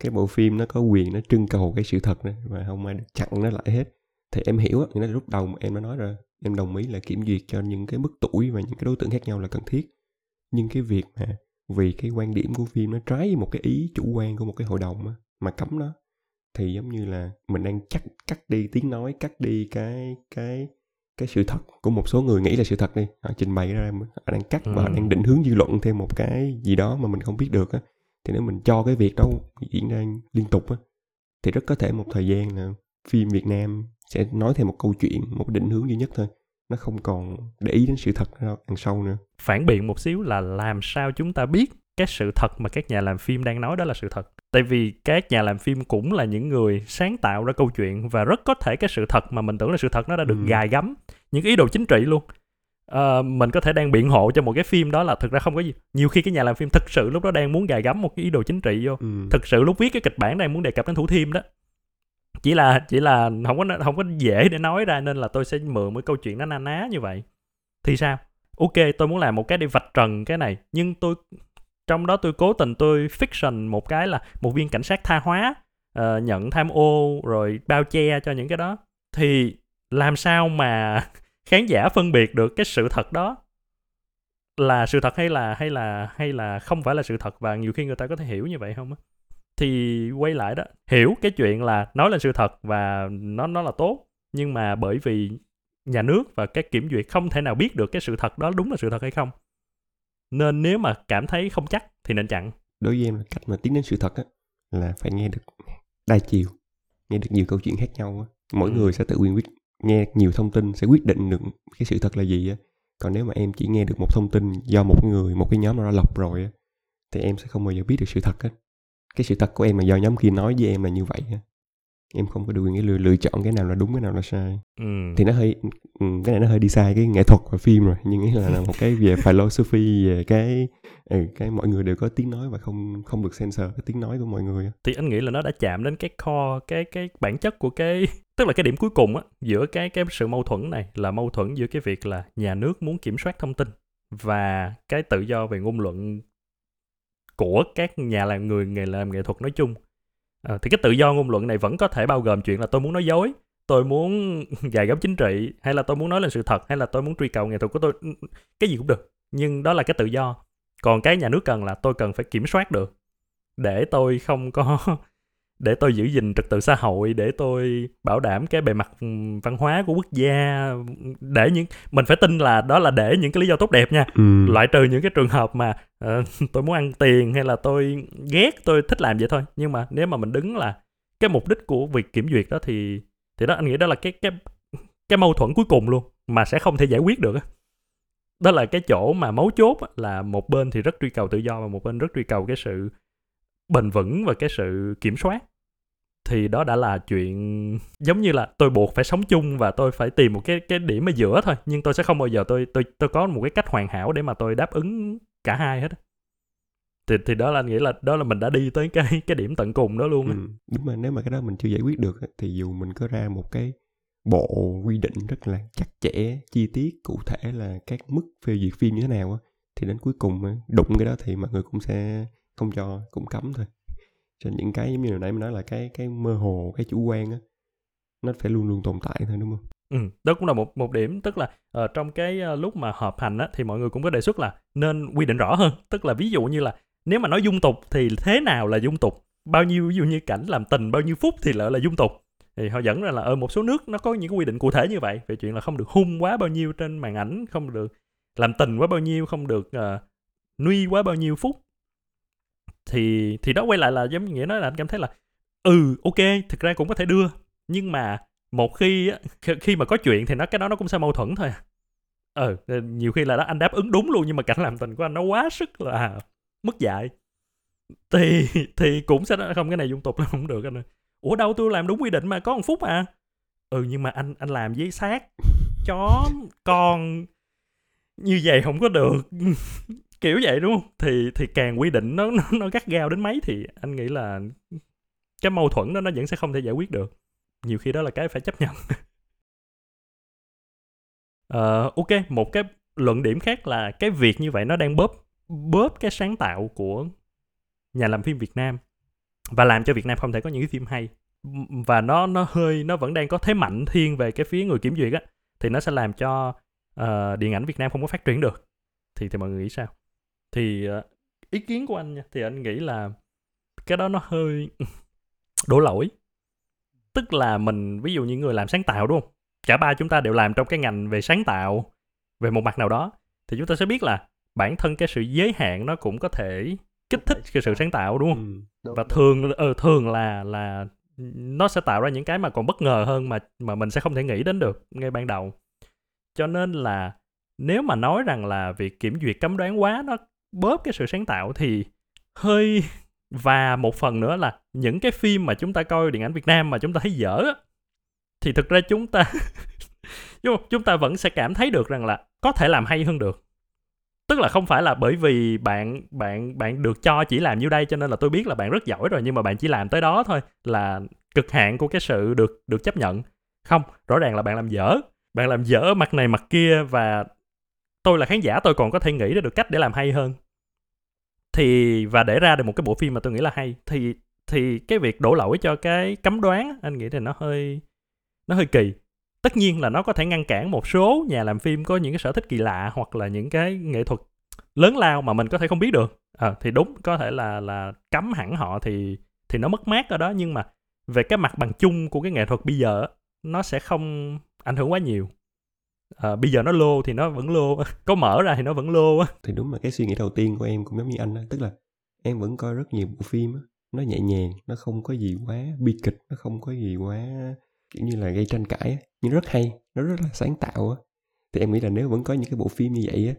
cái bộ phim nó có quyền nó trưng cầu cái sự thật này và không ai được chặn nó lại hết thì em hiểu á là lúc đầu em đã nói rồi em đồng ý là kiểm duyệt cho những cái mức tuổi và những cái đối tượng khác nhau là cần thiết nhưng cái việc mà vì cái quan điểm của phim nó trái với một cái ý chủ quan của một cái hội đồng á, mà cấm nó thì giống như là mình đang cắt cắt đi tiếng nói cắt đi cái cái cái sự thật của một số người nghĩ là sự thật đi. Họ trình bày ra họ đang cắt và họ Ừ. đang định hướng dư luận thêm một cái gì đó mà mình không biết được á. Thì nếu mình cho cái việc đó diễn ra liên tục á thì rất có thể một thời gian là phim Việt Nam sẽ nói thêm một câu chuyện một định hướng duy nhất thôi. Nó không còn để ý đến sự thật đằng sau nữa. Phản biện một xíu là làm sao chúng ta biết cái sự thật mà các nhà làm phim đang nói đó là sự thật tại vì các nhà làm phim cũng là những người sáng tạo ra câu chuyện và rất có thể cái sự thật mà mình tưởng là sự thật nó đã được Ừ. gài gắm những ý đồ chính trị luôn. Ờ, mình có thể đang biện hộ cho một cái phim đó là thực ra không có gì. Nhiều khi cái nhà làm phim thực sự lúc đó đang muốn gài gắm một cái ý đồ chính trị vô. Ừ. thực sự lúc viết cái kịch bản đang muốn đề cập đến thủ thiêm đó. Chỉ là chỉ là không có không có dễ để nói ra nên là tôi sẽ mượn một câu chuyện nó na ná như vậy. Thì sao? Ok tôi muốn làm một cái để vạch trần cái này nhưng tôi trong đó tôi cố tình tôi fiction một cái là một viên cảnh sát tha hóa uh, nhận tham ô rồi bao che cho những cái đó. Thì làm sao mà khán giả phân biệt được cái sự thật đó? Là sự thật hay là hay là hay là không phải là sự thật và nhiều khi người ta có thể hiểu như vậy không á? Thì quay lại đó hiểu cái chuyện là nói là sự thật và nó nó là tốt nhưng mà bởi vì nhà nước và các kiểm duyệt không thể nào biết được cái sự thật đó đúng là sự thật hay không nên nếu mà cảm thấy không chắc thì nên chặn. Đối với em là cách mà tiến đến sự thật á là phải nghe được đa chiều nghe được nhiều câu chuyện khác nhau á. Mỗi Ừ. người sẽ tự quyền quyết nghe nhiều thông tin sẽ quyết định được cái sự thật là gì á. Còn nếu mà em chỉ nghe được một thông tin do một người một cái nhóm nào đó lọc rồi á thì em sẽ không bao giờ biết được sự thật hết cái sự thật của em là do nhóm kia nói với em là như vậy á em không có được quyền lựa, lựa chọn cái nào là đúng cái nào là sai ừ. thì nó hơi ừ, cái này nó hơi đi sai cái nghệ thuật và phim rồi nhưng ý là, là một cái về philosophy về cái ừ, cái mọi người đều có tiếng nói và không không được censor cái tiếng nói của mọi người thì anh nghĩ là nó đã chạm đến cái core cái cái bản chất của cái tức là cái điểm cuối cùng á giữa cái cái sự mâu thuẫn này là mâu thuẫn giữa cái việc là nhà nước muốn kiểm soát thông tin và cái tự do về ngôn luận của các nhà làm người nghề làm nghệ thuật nói chung à, thì cái tự do ngôn luận này vẫn có thể bao gồm chuyện là tôi muốn nói dối tôi muốn gài góc chính trị hay là tôi muốn nói lên sự thật hay là tôi muốn truy cầu nghệ thuật của tôi ừ, ừ, cái gì cũng được. Nhưng đó là cái tự do. Còn cái nhà nước cần là tôi cần phải kiểm soát được để tôi không có để tôi giữ gìn trật tự xã hội để tôi bảo đảm cái bề mặt ừm, văn hóa của quốc gia để những mình phải tin là đó là để những cái lý do tốt đẹp nha ừ. loại trừ những cái trường hợp mà ờ, tôi muốn ăn tiền hay là tôi ghét tôi thích làm vậy thôi nhưng mà nếu mà mình đứng là cái mục đích của việc kiểm duyệt đó thì thì đó anh nghĩ đó là cái cái cái mâu thuẫn cuối cùng luôn mà sẽ không thể giải quyết được á. đó là cái chỗ mà mấu chốt là một bên thì rất truy cầu tự do và một bên rất truy cầu cái sự bền vững và cái sự kiểm soát thì đó đã là chuyện giống như là tôi buộc phải sống chung và tôi phải tìm một cái cái điểm ở giữa thôi nhưng tôi sẽ không bao giờ tôi tôi tôi có một cái cách hoàn hảo để mà tôi đáp ứng cả hai hết thì thì đó là anh nghĩ là, đó là mình đã đi tới cái cái điểm tận cùng đó luôn á. Ừ. nhưng mà nếu mà cái đó mình chưa giải quyết được thì dù mình có ra một cái bộ quy định rất là chặt chẽ, chi tiết, cụ thể là các mức phê duyệt phim như thế nào á, thì đến cuối cùng đụng cái đó thì mọi người cũng sẽ không cho, cũng cấm thôi cho những cái giống như hồi nãy mình nói là cái cái mơ hồ cái chủ quan á nó phải luôn luôn tồn tại thôi đúng không? Ừ, đó cũng là một một điểm. Tức là uh, trong cái uh, lúc mà họp hành á thì mọi người cũng có đề xuất là nên quy định rõ hơn. Tức là ví dụ như là nếu mà nói dung tục thì thế nào là dung tục? Bao nhiêu ví dụ như cảnh làm tình bao nhiêu phút thì lại là dung tục? Thì họ dẫn ra là ở một số nước nó có những cái quy định cụ thể như vậy. Về chuyện là không được hung quá bao nhiêu trên màn ảnh không được làm tình quá bao nhiêu không được uh, nuôi quá bao nhiêu phút thì thì đó quay lại là giống như nghĩa nói là anh cảm thấy là ừ ok, thực ra cũng có thể đưa. Nhưng mà một khi khi mà có chuyện thì nó, cái đó nó cũng sẽ mâu thuẫn thôi à. ờ, ờ nhiều khi là đó, anh đáp ứng đúng luôn nhưng mà cảnh làm tình của anh nó quá sức là mất dạy. Thì thì cũng sẽ không, cái này dung tục là không được anh ơi. Ủa, đâu tôi làm đúng quy định mà, có một phút à. Ừ nhưng mà anh anh làm với xác chó con, như vậy không có được kiểu vậy đúng không? Thì thì càng quy định nó nó, nó gắt gao đến mấy thì anh nghĩ là cái mâu thuẫn đó nó vẫn sẽ không thể giải quyết được. Nhiều khi đó là cái phải chấp nhận. Uh, ok một cái luận điểm khác là cái việc như vậy nó đang bóp bóp cái sáng tạo của nhà làm phim Việt Nam và làm cho Việt Nam không thể có những cái phim hay. Và nó nó hơi nó vẫn đang có thế mạnh thiên về cái phía người kiểm duyệt á thì nó sẽ làm cho uh, điện ảnh Việt Nam không có phát triển được. Thì thì mọi người nghĩ sao? Thì uh, ý kiến của anh nha thì anh nghĩ là cái đó nó hơi đổ lỗi. Tức là mình ví dụ như người làm sáng tạo đúng không? Cả ba chúng ta đều làm trong cái ngành về sáng tạo về một mặt nào đó. Thì chúng ta sẽ biết là bản thân cái sự giới hạn nó cũng có thể kích thích cái sự sáng tạo đúng không? Ừ, và thường ờ thường là là nó sẽ tạo ra những cái mà còn bất ngờ hơn mà mà mình sẽ không thể nghĩ đến được ngay ban đầu. Cho nên là nếu mà nói rằng là việc kiểm duyệt cấm đoán quá nó bóp cái sự sáng tạo thì hơi và một phần nữa là những cái phim mà chúng ta coi điện ảnh Việt Nam mà chúng ta thấy dở thì thực ra chúng ta chúng ta vẫn sẽ cảm thấy được rằng là có thể làm hay hơn được. Tức là không phải là bởi vì bạn bạn bạn được cho chỉ làm như đây cho nên là tôi biết là bạn rất giỏi rồi nhưng mà bạn chỉ làm tới đó thôi là cực hạn của cái sự được được chấp nhận. Không, rõ ràng là bạn làm dở. Bạn làm dở mặt này mặt kia và tôi là khán giả tôi còn có thể nghĩ ra được cách để làm hay hơn. Thì và để ra được một cái bộ phim mà tôi nghĩ là hay thì thì cái việc đổ lỗi cho cái cấm đoán anh nghĩ thì nó hơi nó hơi kỳ. Tất nhiên là nó có thể ngăn cản một số nhà làm phim có những cái sở thích kỳ lạ hoặc là những cái nghệ thuật lớn lao mà mình có thể không biết được. À, thì đúng có thể là là cấm hẳn họ thì thì nó mất mát ở đó nhưng mà về cái mặt bằng chung của cái nghệ thuật bây giờ nó sẽ không ảnh hưởng quá nhiều à, bây giờ nó lô thì nó vẫn lô có mở ra thì nó vẫn lô á. Thì đúng là cái suy nghĩ đầu tiên của em cũng giống như anh á tức là em vẫn coi rất nhiều bộ phim á nó nhẹ nhàng nó không có gì quá bi kịch nó không có gì quá kiểu như là gây tranh cãi á nhưng rất hay nó rất là sáng tạo á. Thì em nghĩ là nếu vẫn có những cái bộ phim như vậy á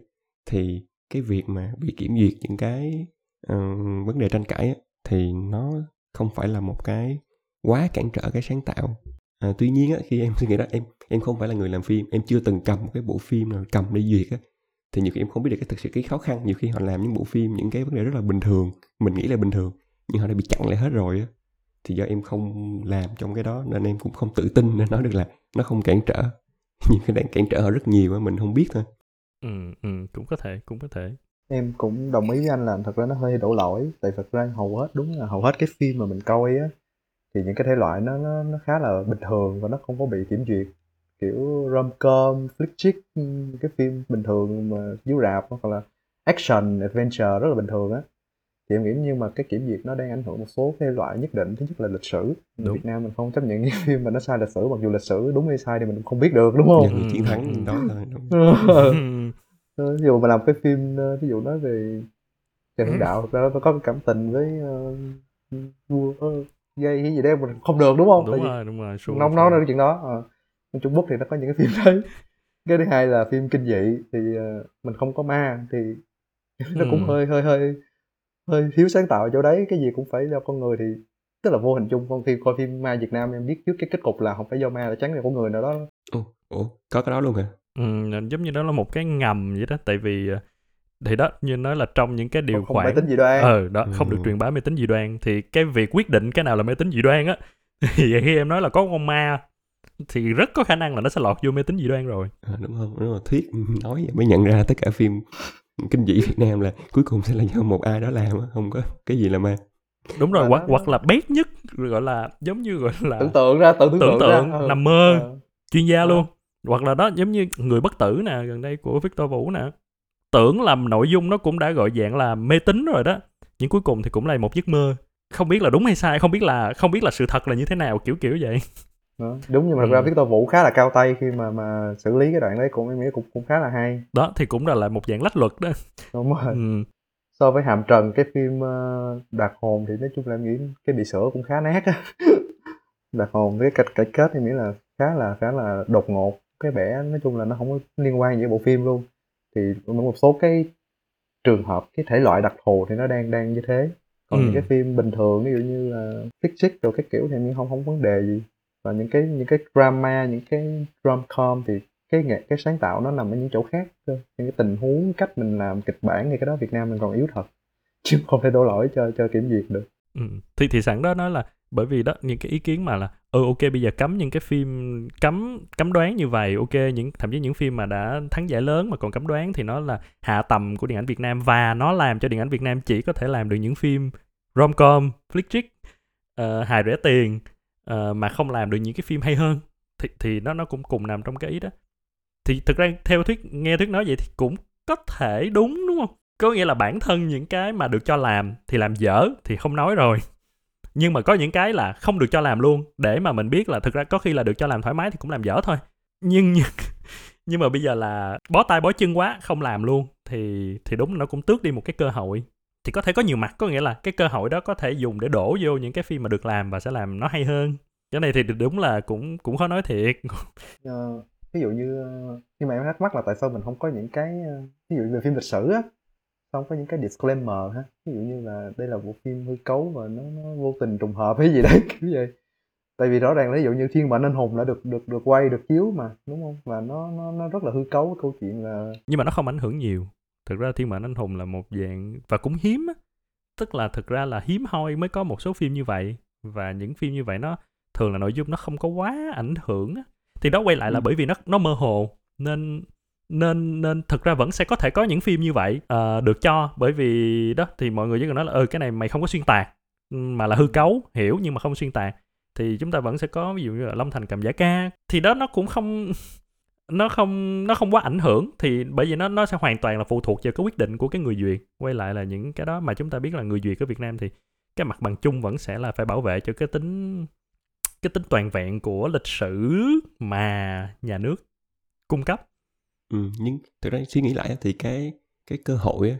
thì cái việc mà bị kiểm duyệt những cái uh, vấn đề tranh cãi á thì nó không phải là một cái quá cản trở cái sáng tạo à, tuy nhiên á khi em suy nghĩ đó em em không phải là người làm phim em chưa từng cầm một cái bộ phim nào cầm để duyệt á thì nhiều khi em không biết được cái thực sự cái khó khăn. Nhiều khi họ làm những bộ phim những cái vấn đề rất là bình thường mình nghĩ là bình thường nhưng họ đã bị chặn lại hết rồi á thì do em không làm trong cái đó nên em cũng không tự tin nên nói được là nó không cản trở. Nhiều cái đang cản trở họ rất nhiều á mình không biết thôi. Ừ ừ cũng có thể cũng có thể. Em cũng đồng ý với anh là thật ra nó hơi đổ lỗi tại thật ra hầu hết đúng là hầu hết cái phim mà mình coi á thì những cái thể loại nó nó nó khá là bình thường và nó không có bị kiểm duyệt kiểu rom com flick chick cái phim bình thường mà chiếu rạp hoặc là action adventure rất là bình thường á thì em nghĩ nhưng mà cái kiểm duyệt nó đang ảnh hưởng một số cái loại nhất định thứ nhất là lịch sử đúng. Việt Nam mình không chấp nhận những phim mà nó sai lịch sử mặc dù lịch sử đúng hay sai thì mình cũng không biết được đúng không? Những chiến thắng đó thôi. ví dụ mà làm cái phim ví dụ nói về Trần Hưng Đạo thực ra nó có cảm tình với vua uh, dây cái gì đấy mình không được đúng không? Đúng Tại rồi, đúng rồi. Sure, nông nói ra cái chuyện đó. À. Trung Quốc thì nó có những cái phim đấy. Cái thứ hai là phim kinh dị thì uh, mình không có ma thì nó cũng hơi hơi hơi hơi thiếu sáng tạo chỗ đấy cái gì cũng phải do con người thì tức là vô hình chung con phim coi phim ma Việt Nam em biết trước cái kết cục là không phải do ma là chắn là của người nào đó ủa, ủa có cái đó luôn hả ừ, giống như đó là một cái ngầm vậy đó tại vì ờ, thì đó như nói là trong những cái điều không, không khoản mê tính dị đoan ờ đó không được ừ. truyền bá mê tính dị đoan thì cái việc quyết định cái nào là mê tính dị đoan á thì khi em nói là có con ma thì rất có khả năng là nó sẽ lọt vô mê tín dị đoan rồi à, đúng không đúng rồi thuyết nói vậy mới nhận ra tất cả phim kinh dị Việt Nam là cuối cùng sẽ là do một ai đó làm không có cái gì là ma đúng rồi Mà hoặc hoặc là bét nhất gọi là giống như gọi là tưởng tượng ra tưởng, tưởng tượng, tượng ra. Ừ. nằm mơ Ờ. chuyên gia Ờ. luôn hoặc là đó giống như người bất tử nè gần đây của Victor Vũ nè tưởng là nội dung nó cũng đã gọi dạng là mê tín rồi đó. Nhưng cuối cùng thì cũng là một giấc mơ. Không biết là đúng hay sai không biết là không biết là sự thật là như thế nào kiểu kiểu vậy. Đó. đúng nhưng mà thật ra Ừ. Victor Vũ khá là cao tay khi mà mà xử lý cái đoạn đấy cũng em nghĩ cũng cũng khá là hay. Đó thì cũng là lại một dạng lách luật đó. Đúng rồi. Ừ. so với Hàm Trần cái phim ờ, Đạt Hồn thì nói chung là em nghĩ cái bị sửa cũng khá nát á. Đạt Hồn cái cách kết em nghĩ là khá là khá là đột ngột. Cái bẻ nói chung là nó không có liên quan gì với bộ phim luôn thì một số cái trường hợp cái thể loại đặc thù thì nó đang đang như thế. Còn Ừ. những cái phim bình thường ví dụ như là fiction rồi cái kiểu thì không không vấn đề gì. Và những cái những cái drama những cái rom com thì cái nghệ cái sáng tạo nó nằm ở những chỗ khác cơ. Những cái tình huống cách mình làm kịch bản thì cái đó Việt Nam mình còn yếu thật. Chứ không thể đổ lỗi cho cho kiểm duyệt được. Ừ. thì thì sẵn đó nói là bởi vì đó những cái ý kiến mà là ừ ok bây giờ cấm những cái phim cấm cấm đoán như vậy ok những thậm chí những phim mà đã thắng giải lớn mà còn cấm đoán thì nó là hạ tầm của điện ảnh Việt Nam và nó làm cho điện ảnh Việt Nam chỉ có thể làm được những phim rom-com, flick chick, uh, ờ, hài rẻ tiền uh, mà không làm được những cái phim hay hơn. Thì thì nó nó cũng cùng nằm trong cái ý đó. Thì thực ra theo thuyết nghe thuyết nói vậy thì cũng có thể đúng đúng không? Có nghĩa là bản thân những cái mà được cho làm thì làm dở thì không nói rồi nhưng mà có những cái là không được cho làm luôn để mà mình biết là thực ra có khi là được cho làm thoải mái thì cũng làm dở thôi. Nhưng nhưng, nhưng mà bây giờ là bó tay bó chân quá không làm luôn thì thì đúng nó cũng tước đi một cái cơ hội. Thì có thể có nhiều mặt có nghĩa là cái cơ hội đó có thể dùng để đổ vô những cái phim mà được làm và sẽ làm nó hay hơn. Cái này thì đúng là cũng cũng khó nói thiệt. Ờ, ví dụ như ờ, nhưng mà em thắc mắc là tại sao mình không có những cái ờ, ví dụ về phim lịch sử á không có những cái disclaimer ha. Ví dụ như là đây là bộ phim hư cấu và nó, nó vô tình trùng hợp hay gì đấy kiểu vậy. Tại vì rõ ràng là ví dụ như thiên mệnh anh hùng đã được được được quay được chiếu mà đúng không? Và nó nó nó rất là hư cấu câu chuyện là nhưng mà nó không ảnh hưởng nhiều. Thực ra thiên mệnh anh hùng là một dạng và cũng hiếm á. Tức là thực ra là hiếm hoi mới có một số phim như vậy. Và những phim như vậy nó thường là nội dung nó không có quá ảnh hưởng á. Thì đó quay lại là Ừ. bởi vì nó nó mơ hồ nên nên nên thực ra vẫn sẽ có thể có những phim như vậy uh, được cho. Bởi vì đó thì mọi người chỉ cần nói là ừ cái này mày không có xuyên tạc. Mà là hư cấu hiểu nhưng mà không xuyên tạc. Thì chúng ta vẫn sẽ có ví dụ như là Long Thành cầm giả ca. Thì đó nó cũng không nó không nó không quá ảnh hưởng. Thì bởi vì nó nó sẽ hoàn toàn là phụ thuộc vào cái quyết định của cái người duyệt. Quay lại là những cái đó mà chúng ta biết là người duyệt ở Việt Nam thì cái mặt bằng chung vẫn sẽ là phải bảo vệ cho cái tính cái tính toàn vẹn của lịch sử mà nhà nước cung cấp ừ, nhưng thực ra suy nghĩ lại thì cái cái cơ hội á,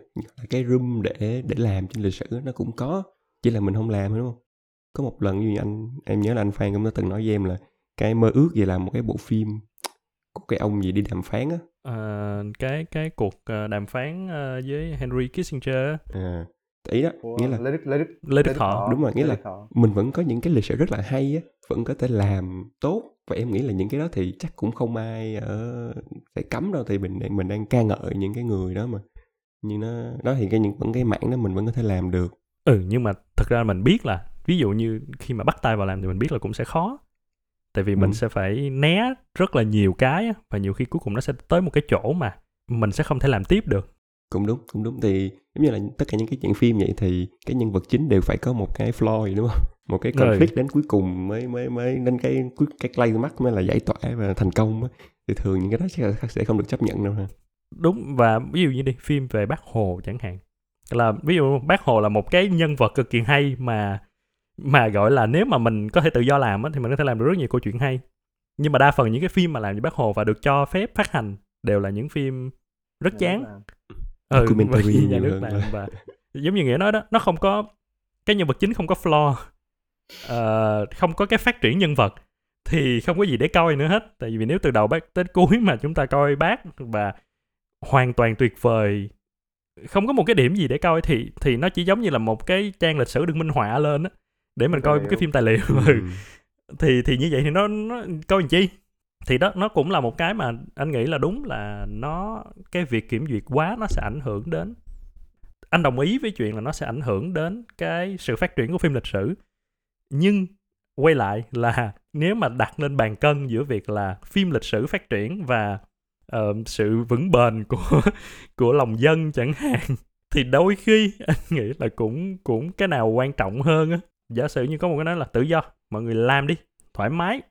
cái room để để làm trên lịch sử nó cũng có. Chỉ là mình không làm thôi đúng không? Có một lần như anh em nhớ là anh Phan cũng đã từng nói với em là cái mơ ước về làm một cái bộ phim của cái ông gì đi đàm phán á. Ờ, cái cái cuộc ờ, đàm phán ờ, với Henry Kissinger à, ý đó của nghĩa là Lê Đức Lê Đức Lê Đức Thọ. Đúng rồi, nghĩa Lê là- Thọ. mình vẫn có những cái lịch sử rất là hay á vẫn có thể làm tốt và em nghĩ là những cái đó thì chắc cũng không ai ở sẽ cấm đâu thì mình mình đang ca ngợi những cái người đó mà. Nhưng nó đó thì cái những vẫn cái mảng đó mình vẫn có thể làm được. Ừ nhưng mà thực ra mình biết là ví dụ như khi mà bắt tay vào làm thì mình biết là cũng sẽ khó. Tại vì mình Ừ. sẽ phải né rất là nhiều cái và nhiều khi cuối cùng nó sẽ tới một cái chỗ mà mình sẽ không thể làm tiếp được cũng đúng cũng đúng. Thì giống như là tất cả những cái chuyện phim vậy thì cái nhân vật chính đều phải có một cái flaw đúng không? Một cái Rồi. conflict đến cuối cùng mới mới mới đến cái cuối cái climax mới là giải tỏa và thành công á. thì thường những cái đó là sẽ không được chấp nhận đâu ha. Đúng và ví dụ như đi phim về bác hồ chẳng hạn. Là ví dụ bác hồ là một cái nhân vật cực kỳ hay mà mà gọi là nếu mà mình có thể tự do làm á, thì mình có thể làm được rất nhiều câu chuyện hay. Nhưng mà đa phần những cái phim mà làm về bác hồ và được cho phép phát hành đều là những phim rất chán ừ, Documentary nhà nhiều nước hơn làm và giống như nghĩa nói đó nó không có cái nhân vật chính không có flaw Ờ, không có cái phát triển nhân vật thì không có gì để coi nữa hết. Tại vì nếu từ đầu bác tới cuối mà chúng ta coi bác và hoàn toàn tuyệt vời không có một cái điểm gì để coi thì thì nó chỉ giống như là một cái trang lịch sử được minh họa lên á để mình Tài coi một cái phim tài liệu. Ừ. Thì thì như vậy thì nó nó coi làm chi thì đó nó cũng là một cái mà anh nghĩ là đúng là nó cái việc kiểm duyệt quá nó sẽ ảnh hưởng đến anh đồng ý với chuyện là nó sẽ ảnh hưởng đến cái sự phát triển của phim lịch sử. Nhưng quay lại là nếu mà đặt lên bàn cân giữa việc là phim lịch sử phát triển và uh, sự vững bền của của lòng dân chẳng hạn thì đôi khi anh nghĩ là cũng cũng cái nào quan trọng hơn á. Giả sử như có một cái nói là tự do mọi người làm đi thoải mái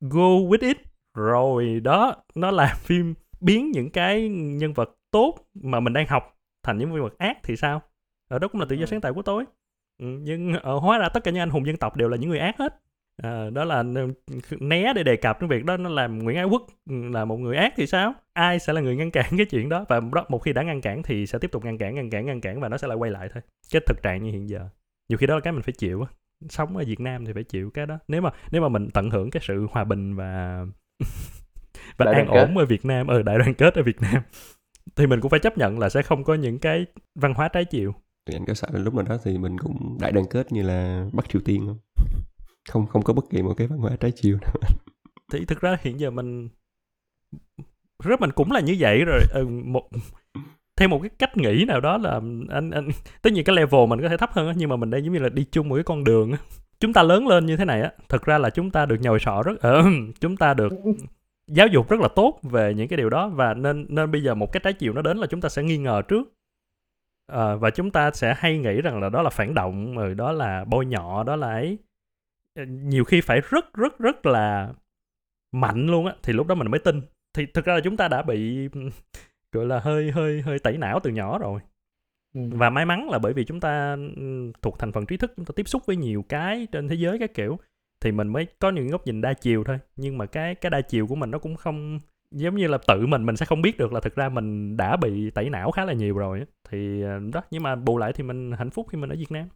go with it. Rồi đó nó làm phim biến những cái nhân vật tốt mà mình đang học thành những nhân vật ác thì sao? Ở đó cũng là tự do ừ. sáng tạo của tôi. Ừ, nhưng ở ờ, hóa ra tất cả những anh hùng dân tộc đều là những người ác hết. À, đó là né để đề cập đến việc đó nó làm nguyễn ái quốc ừ, là một người ác thì sao? Ai sẽ là người ngăn cản cái chuyện đó? Và đó, một khi đã ngăn cản thì sẽ tiếp tục ngăn cản ngăn cản ngăn cản và nó sẽ lại quay lại thôi. Cái thực trạng như hiện giờ. Nhiều khi đó là cái mình phải chịu sống ở Việt Nam thì phải chịu cái đó. Nếu mà nếu mà mình tận hưởng cái sự hòa bình và và đại an ổn ở Việt Nam ở ừ, đại đoàn kết ở Việt Nam thì mình cũng phải chấp nhận là sẽ không có những cái văn hóa trái chiều. Thì anh có sợ là lúc nào đó thì mình cũng đại đoàn kết như là Bắc Triều Tiên không? Không không có bất kỳ một cái văn hóa trái chiều nào. Thì thực ra hiện giờ mình rất mình cũng là như vậy rồi. Ừ, một theo một cái cách nghĩ nào đó là anh anh tất nhiên cái level mình có thể thấp hơn nhưng mà mình đang giống như là đi chung một cái con đường chúng ta lớn lên như thế này á thực ra là chúng ta được nhồi sọ rất uh, chúng ta được giáo dục rất là tốt về những cái điều đó và nên nên bây giờ một cái trái chiều nó đến là chúng ta sẽ nghi ngờ trước. À, và chúng ta sẽ hay nghĩ rằng là đó là phản động rồi đó là bôi nhọ đó là ấy. Ờ, nhiều khi phải rất rất rất là mạnh luôn á thì lúc đó mình mới tin. Thì thực ra là chúng ta đã bị gọi là hơi hơi hơi tẩy não từ nhỏ rồi. Ừ. và may mắn là bởi vì chúng ta thuộc thành phần trí thức chúng ta tiếp xúc với nhiều cái trên thế giới các kiểu thì mình mới có những góc nhìn đa chiều thôi. Nhưng mà cái cái đa chiều của mình nó cũng không giống như là tự mình mình sẽ không biết được là thực ra mình đã bị tẩy não khá là nhiều rồi thì ờ, đó nhưng mà bù lại thì mình hạnh phúc khi mình ở Việt Nam.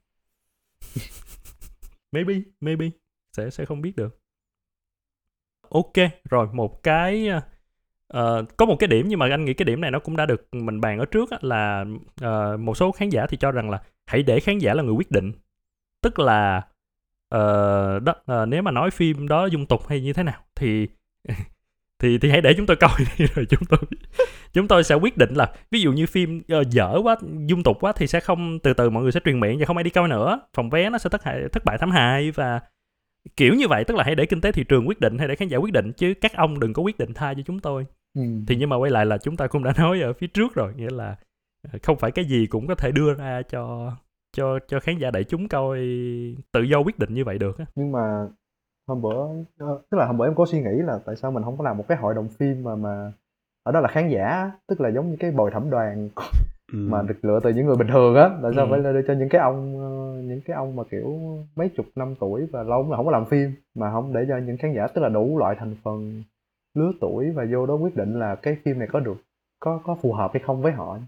Maybe maybe sẽ sẽ không biết được. Ok rồi một cái uh, có một cái điểm nhưng mà anh nghĩ cái điểm này nó cũng đã được mình bàn ở trước á, là uh, một số khán giả thì cho rằng là hãy để khán giả là người quyết định. Tức là uh, đó uh, nếu mà nói phim đó dung tục hay như thế nào thì thì thì hãy để chúng tôi coi đi rồi chúng tôi chúng tôi sẽ quyết định là ví dụ như phim uh, dở quá dung tục quá thì sẽ không từ từ mọi người sẽ truyền miệng và không ai đi coi nữa. Phòng vé nó sẽ thất hại thất bại thảm hại và kiểu như vậy tức là hãy để kinh tế thị trường quyết định hay để khán giả quyết định chứ các ông đừng có quyết định thay cho chúng tôi. Ừ. thì nhưng mà quay lại là chúng ta cũng đã nói ở phía trước rồi nghĩa là không phải cái gì cũng có thể đưa ra cho cho cho khán giả đại chúng coi tự do quyết định như vậy được á. Nhưng mà hôm bữa ờ, tức là hôm bữa em có suy nghĩ là tại sao mình không có làm một cái hội đồng phim mà mà ở đó là khán giả tức là giống như cái bồi thẩm đoàn ừ. mà được lựa từ những người bình thường á tại sao ừ. phải đưa cho những cái ông ờ, những cái ông mà kiểu mấy chục năm tuổi và lâu mà không có làm phim mà không để cho những khán giả tức là đủ loại thành phần lứa tuổi và vô đó quyết định là cái phim này có được có có phù hợp hay không với họ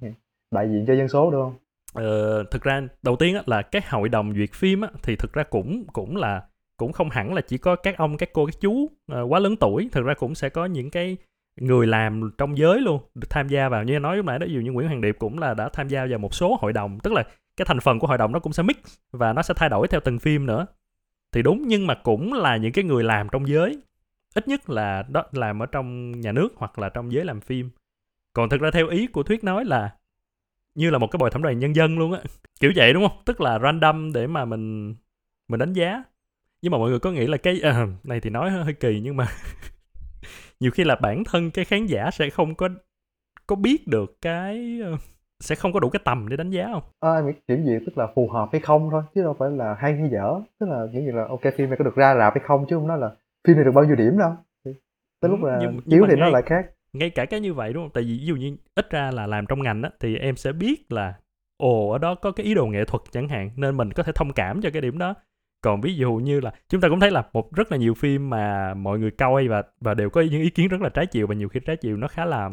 đại diện cho dân số được không ờ, thực ra đầu tiên á, là cái hội đồng duyệt phim á, thì thực ra cũng cũng là cũng không hẳn là chỉ có các ông các cô các chú uh, quá lớn tuổi thực ra cũng sẽ có những cái người làm trong giới luôn được tham gia vào. Như nói lúc nãy đó dù như Nguyễn Hoàng Điệp cũng là đã tham gia vào một số hội đồng tức là cái thành phần của hội đồng nó cũng sẽ mix và nó sẽ thay đổi theo từng phim nữa. Thì đúng nhưng mà cũng là những cái người làm trong giới. Ít nhất là đó làm ở trong nhà nước hoặc là trong giới làm phim. Còn thực ra theo ý của thuyết nói là như là một cái bồi thẩm đoàn nhân dân luôn á. Kiểu vậy đúng không? Tức là random để mà mình mình đánh giá. Nhưng mà mọi người có nghĩ là cái à, này thì nói hơi kỳ nhưng mà nhiều khi là bản thân cái khán giả sẽ không có có biết được cái ờ, sẽ không có đủ cái tầm để đánh giá không? À, kiểm duyệt tức là phù hợp hay không thôi chứ đâu phải là hay hay dở. Tức là kiểu như là ok phim này có được ra rạp hay không chứ không nói là phim này được bao nhiêu điểm đâu. Tới lúc là nhưng, chiếu nhưng thì ngay, nó lại khác. ngay cả cái như vậy đúng không? Tại vì ví dụ như ít ra là làm trong ngành á thì em sẽ biết là ồ ở đó có cái ý đồ nghệ thuật chẳng hạn nên mình có thể thông cảm cho cái điểm đó còn ví dụ như là chúng ta cũng thấy là một rất là nhiều phim mà mọi người coi và và đều có những ý kiến rất là trái chiều và nhiều khi trái chiều nó khá là,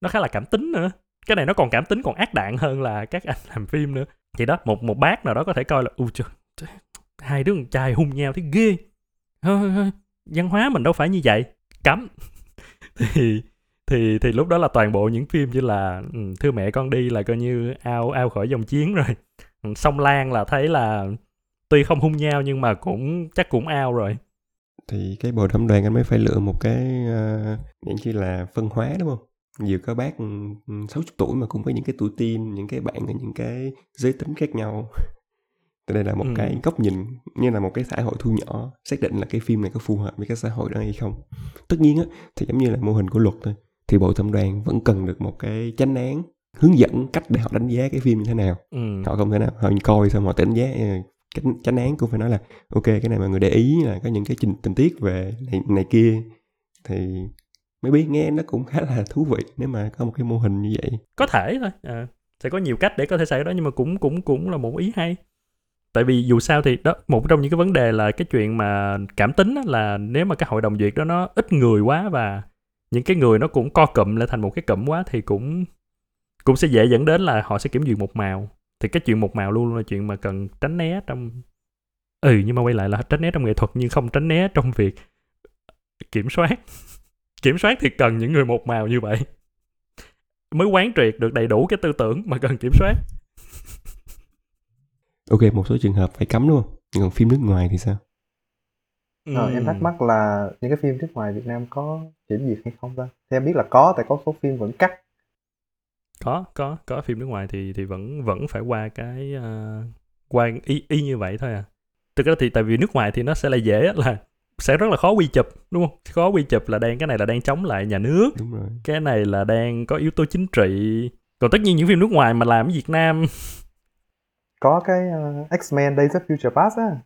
nó khá là cảm tính nữa. Cái này nó còn cảm tính, còn ác đạn hơn là các anh làm phim nữa. Thì đó, một một bác nào đó có thể coi là u trời hai đứa con trai hung nhau thấy ghê. Thôi văn hóa mình đâu phải như vậy. Cấm. Thì thì thì lúc đó là toàn bộ những phim như là ừ, thưa mẹ con đi là coi như ao ao khỏi dòng chiến rồi. Ừ, Sông lan là thấy là tuy không hung nhau nhưng mà cũng chắc cũng ao rồi. Thì cái bồi thẩm đoàn anh mới phải lựa một cái uh, như là phân hóa đúng không? Nhiều các bác 60 ừ, tuổi mà cũng có những cái tuổi teen những cái bạn ở những cái giới tính khác nhau. Đây là một Ừ. cái góc nhìn như là một cái xã hội thu nhỏ xác định là cái phim này có phù hợp với cái xã hội đó hay không. Tất nhiên á thì giống như là mô hình của luật thôi thì bộ thẩm đoàn vẫn cần được một cái chánh án hướng dẫn cách để họ đánh giá cái phim như thế nào. Ừ. họ không thể nào họ coi xong họ đánh giá cái chánh án cũng phải nói là ok cái này mọi người để ý là có những cái trình, tình tiết về này, này kia. Thì mới biết nghe nó cũng khá là thú vị nếu mà có một cái mô hình như vậy. Có thể thôi à, sẽ có nhiều cách để có thể xảy đó nhưng mà cũng cũng cũng là một ý hay. Tại vì dù sao thì đó một trong những cái vấn đề là cái chuyện mà cảm tính là nếu mà cái hội đồng duyệt đó nó ít người quá và những cái người nó cũng co cụm lại thành một cái cụm quá thì cũng cũng sẽ dễ dẫn đến là họ sẽ kiểm duyệt một màu thì cái chuyện một màu luôn luôn là chuyện mà cần tránh né trong ừ nhưng mà quay lại là tránh né trong nghệ thuật nhưng không tránh né trong việc kiểm soát kiểm soát thì cần những người một màu như vậy mới quán triệt được đầy đủ cái tư tưởng mà cần kiểm soát ok một số trường hợp phải cấm đúng không còn phim nước ngoài thì sao Ờ, em thắc mắc là những cái phim nước ngoài Việt Nam có kiểm duyệt hay không ta? Thì em biết là có, tại có số phim vẫn cắt. Có có có phim nước ngoài thì thì vẫn vẫn phải qua cái ờ, qua y y như vậy thôi à. Thực ra thì tại vì nước ngoài thì nó sẽ là dễ là sẽ rất là khó quy chụp đúng không? Khó quy chụp là đang cái này là đang chống lại nhà nước đúng rồi. cái này là đang có yếu tố chính trị. Còn tất nhiên những phim nước ngoài mà làm ở Việt Nam Có cái ờ, X-Men Days of Future Past á.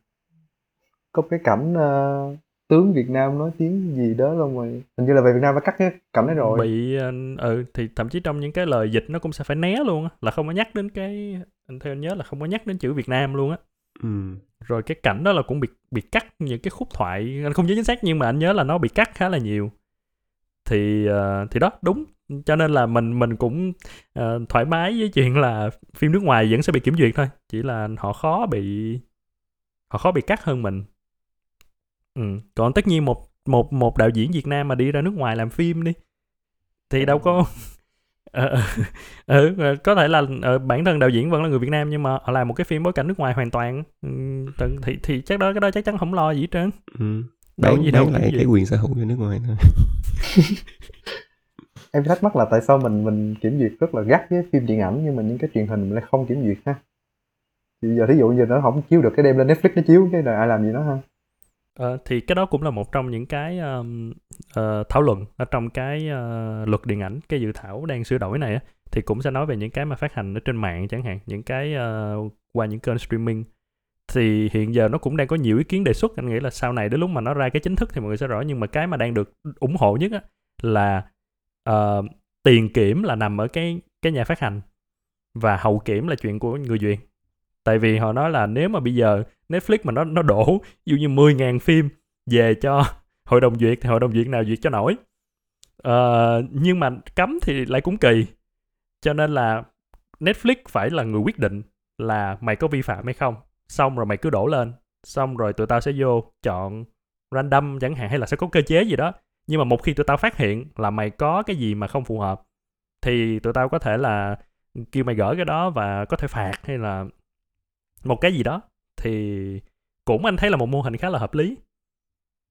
Có cái cảnh ờ, tướng Việt Nam nói tiếng gì đó xong rồi. Hình như là về Việt Nam phải cắt cái cảnh đấy rồi. bị ờ, ừ thì thậm chí trong những cái lời dịch nó cũng sẽ phải né luôn á là không có nhắc đến cái anh theo anh nhớ là không có nhắc đến chữ Việt Nam luôn á ừ. rồi cái cảnh đó là cũng bị bị cắt những cái khúc thoại anh không nhớ chính xác nhưng mà anh nhớ là nó bị cắt khá là nhiều thì ờ, thì đó đúng cho nên là mình mình cũng ờ, thoải mái với chuyện là phim nước ngoài vẫn sẽ bị kiểm duyệt thôi chỉ là họ khó bị họ khó bị cắt hơn mình ừ. còn tất nhiên một một một đạo diễn Việt Nam mà đi ra nước ngoài làm phim đi thì đâu có Ờ, ừ, ờ, có thể là ờ, bản thân đạo diễn vẫn là người Việt Nam nhưng mà họ làm một cái phim bối cảnh nước ngoài hoàn toàn ừ, thì thì chắc đó cái đó chắc chắn không lo gì hết trơn Ừ. Đâu bán, gì đâu bán lại cái gì. cái quyền sở hữu cho nước ngoài thôi Em thắc mắc là tại sao mình mình kiểm duyệt rất là gắt với phim điện ảnh nhưng mà những cái truyền hình mình lại không kiểm duyệt ha. Thì giờ thí dụ như nó không chiếu được cái đem lên Netflix nó chiếu cái là ai làm gì nó ha. Ờ, thì cái đó cũng là một trong những cái um, uh, thảo luận ở trong cái uh, luật điện ảnh cái dự thảo đang sửa đổi này á thì cũng sẽ nói về những cái mà phát hành ở trên mạng chẳng hạn những cái uh, qua những kênh streaming. Thì hiện giờ nó cũng đang có nhiều ý kiến đề xuất anh nghĩ là sau này đến lúc mà nó ra cái chính thức thì mọi người sẽ rõ nhưng mà cái mà đang được ủng hộ nhất á là uh, tiền kiểm là nằm ở cái cái nhà phát hành và hậu kiểm là chuyện của người duyệt tại vì họ nói là nếu mà bây giờ Netflix mà nó nó đổ ví dụ như 10.000 phim về cho hội đồng duyệt thì hội đồng duyệt nào duyệt cho nổi. Uh, nhưng mà cấm thì lại cũng kỳ. Cho nên là Netflix phải là người quyết định là mày có vi phạm hay không. Xong rồi mày cứ đổ lên. Xong rồi tụi tao sẽ vô chọn random chẳng hạn hay là sẽ có cơ chế gì đó. Nhưng mà một khi tụi tao phát hiện là mày có cái gì mà không phù hợp thì tụi tao có thể là kêu mày gỡ cái đó và có thể phạt hay là một cái gì đó thì cũng anh thấy là một mô hình khá là hợp lý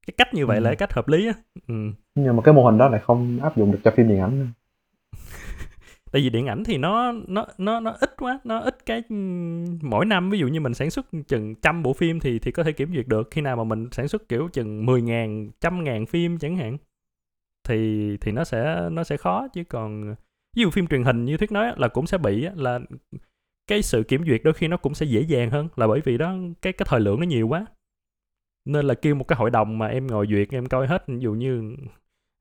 cái cách như vậy Ừ. là cái cách hợp lý á ừ. Nhưng mà cái mô hình đó lại không áp dụng được cho phim điện ảnh. tại vì điện ảnh thì nó nó nó nó ít quá nó ít cái ừm, mỗi năm ví dụ như mình sản xuất chừng trăm bộ phim thì thì có thể kiểm duyệt được khi nào mà mình sản xuất kiểu chừng 10 ngàn trăm ngàn phim chẳng hạn thì thì nó sẽ nó sẽ khó chứ còn ví dụ phim truyền hình như thuyết nói là cũng sẽ bị là cái sự kiểm duyệt đôi khi nó cũng sẽ dễ dàng hơn là bởi vì đó, cái cái thời lượng nó nhiều quá nên là kêu một cái hội đồng mà em ngồi duyệt, em coi hết, ví dụ như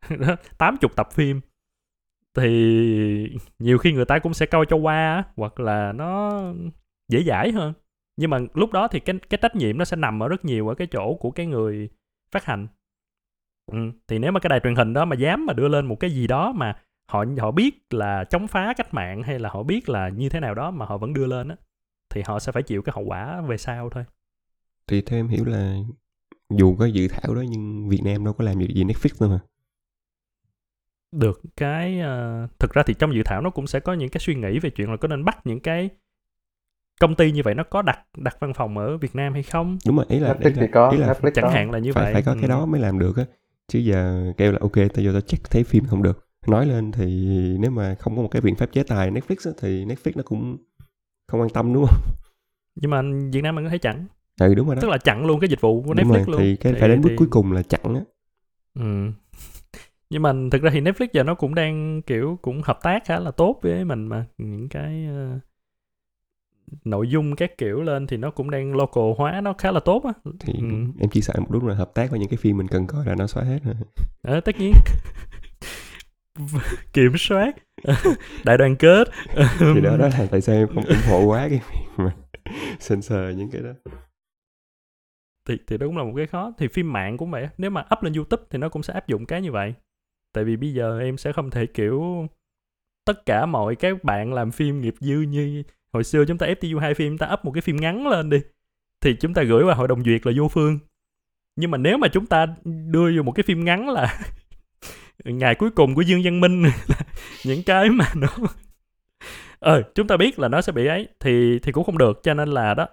80 tập phim, thì nhiều khi người ta cũng sẽ coi cho qua hoặc là nó dễ dãi hơn nhưng mà lúc đó thì cái cái trách nhiệm nó sẽ nằm ở rất nhiều ở cái chỗ của cái người phát hành ừ. thì nếu mà cái đài truyền hình đó mà dám mà đưa lên một cái gì đó mà họ họ biết là chống phá cách mạng hay là họ biết là như thế nào đó mà họ vẫn đưa lên á thì họ sẽ phải chịu cái hậu quả về sau thôi. Thì theo em hiểu là dù có dự thảo đó nhưng Việt Nam đâu có làm gì Netflix đâu mà. Được cái ờ, thực ra thì trong dự thảo nó cũng sẽ có những cái suy nghĩ về chuyện là có nên bắt những cái công ty như vậy nó có đặt đặt văn phòng ở Việt Nam hay không? Đúng rồi ý là, Netflix ý thì là, có, ý là Netflix chẳng có. hạn là như phải vậy. phải có cái Ừ. đó mới làm được á chứ giờ kêu là ok tao vô tao check thấy phim không được nói lên thì nếu mà không có một cái biện pháp chế tài Netflix á, thì Netflix nó cũng không quan tâm đúng không? Nhưng mà Việt Nam mình có thể chặn? Ừ đúng rồi đó. Tức là chặn luôn cái dịch vụ của đúng Netflix rồi luôn? thì cái phải đến bước cuối cùng là chặn á. Ừ. Nhưng mà thực ra thì Netflix giờ nó cũng đang kiểu cũng hợp tác khá là tốt với mình mà. Những cái ờ, nội dung các kiểu lên thì nó cũng đang local hóa nó khá là tốt á. thì Ừ. em chỉ sợ một lúc là hợp tác với những cái phim mình cần coi là nó xóa hết rồi. Ờ, tất nhiên kiểm soát. Đại đoàn kết. Thì đó đó là tại sao em không ủng hộ quá cái việc mà censor những cái đó. Thì thì đó cũng là một cái khó. Thì phim mạng cũng vậy nếu mà up lên YouTube thì nó cũng sẽ áp dụng cái như vậy. Tại vì bây giờ em sẽ không thể kiểu tất cả mọi các bạn làm phim nghiệp dư như hồi xưa chúng ta FTU hai phim ta up một cái phim ngắn lên đi thì chúng ta gửi qua hội đồng duyệt là vô phương. Nhưng mà nếu mà chúng ta đưa vô một cái phim ngắn là ngày cuối cùng của Dương Văn Minh những cái mà nó ờ chúng ta biết là nó sẽ bị ấy thì thì cũng không được cho nên là đó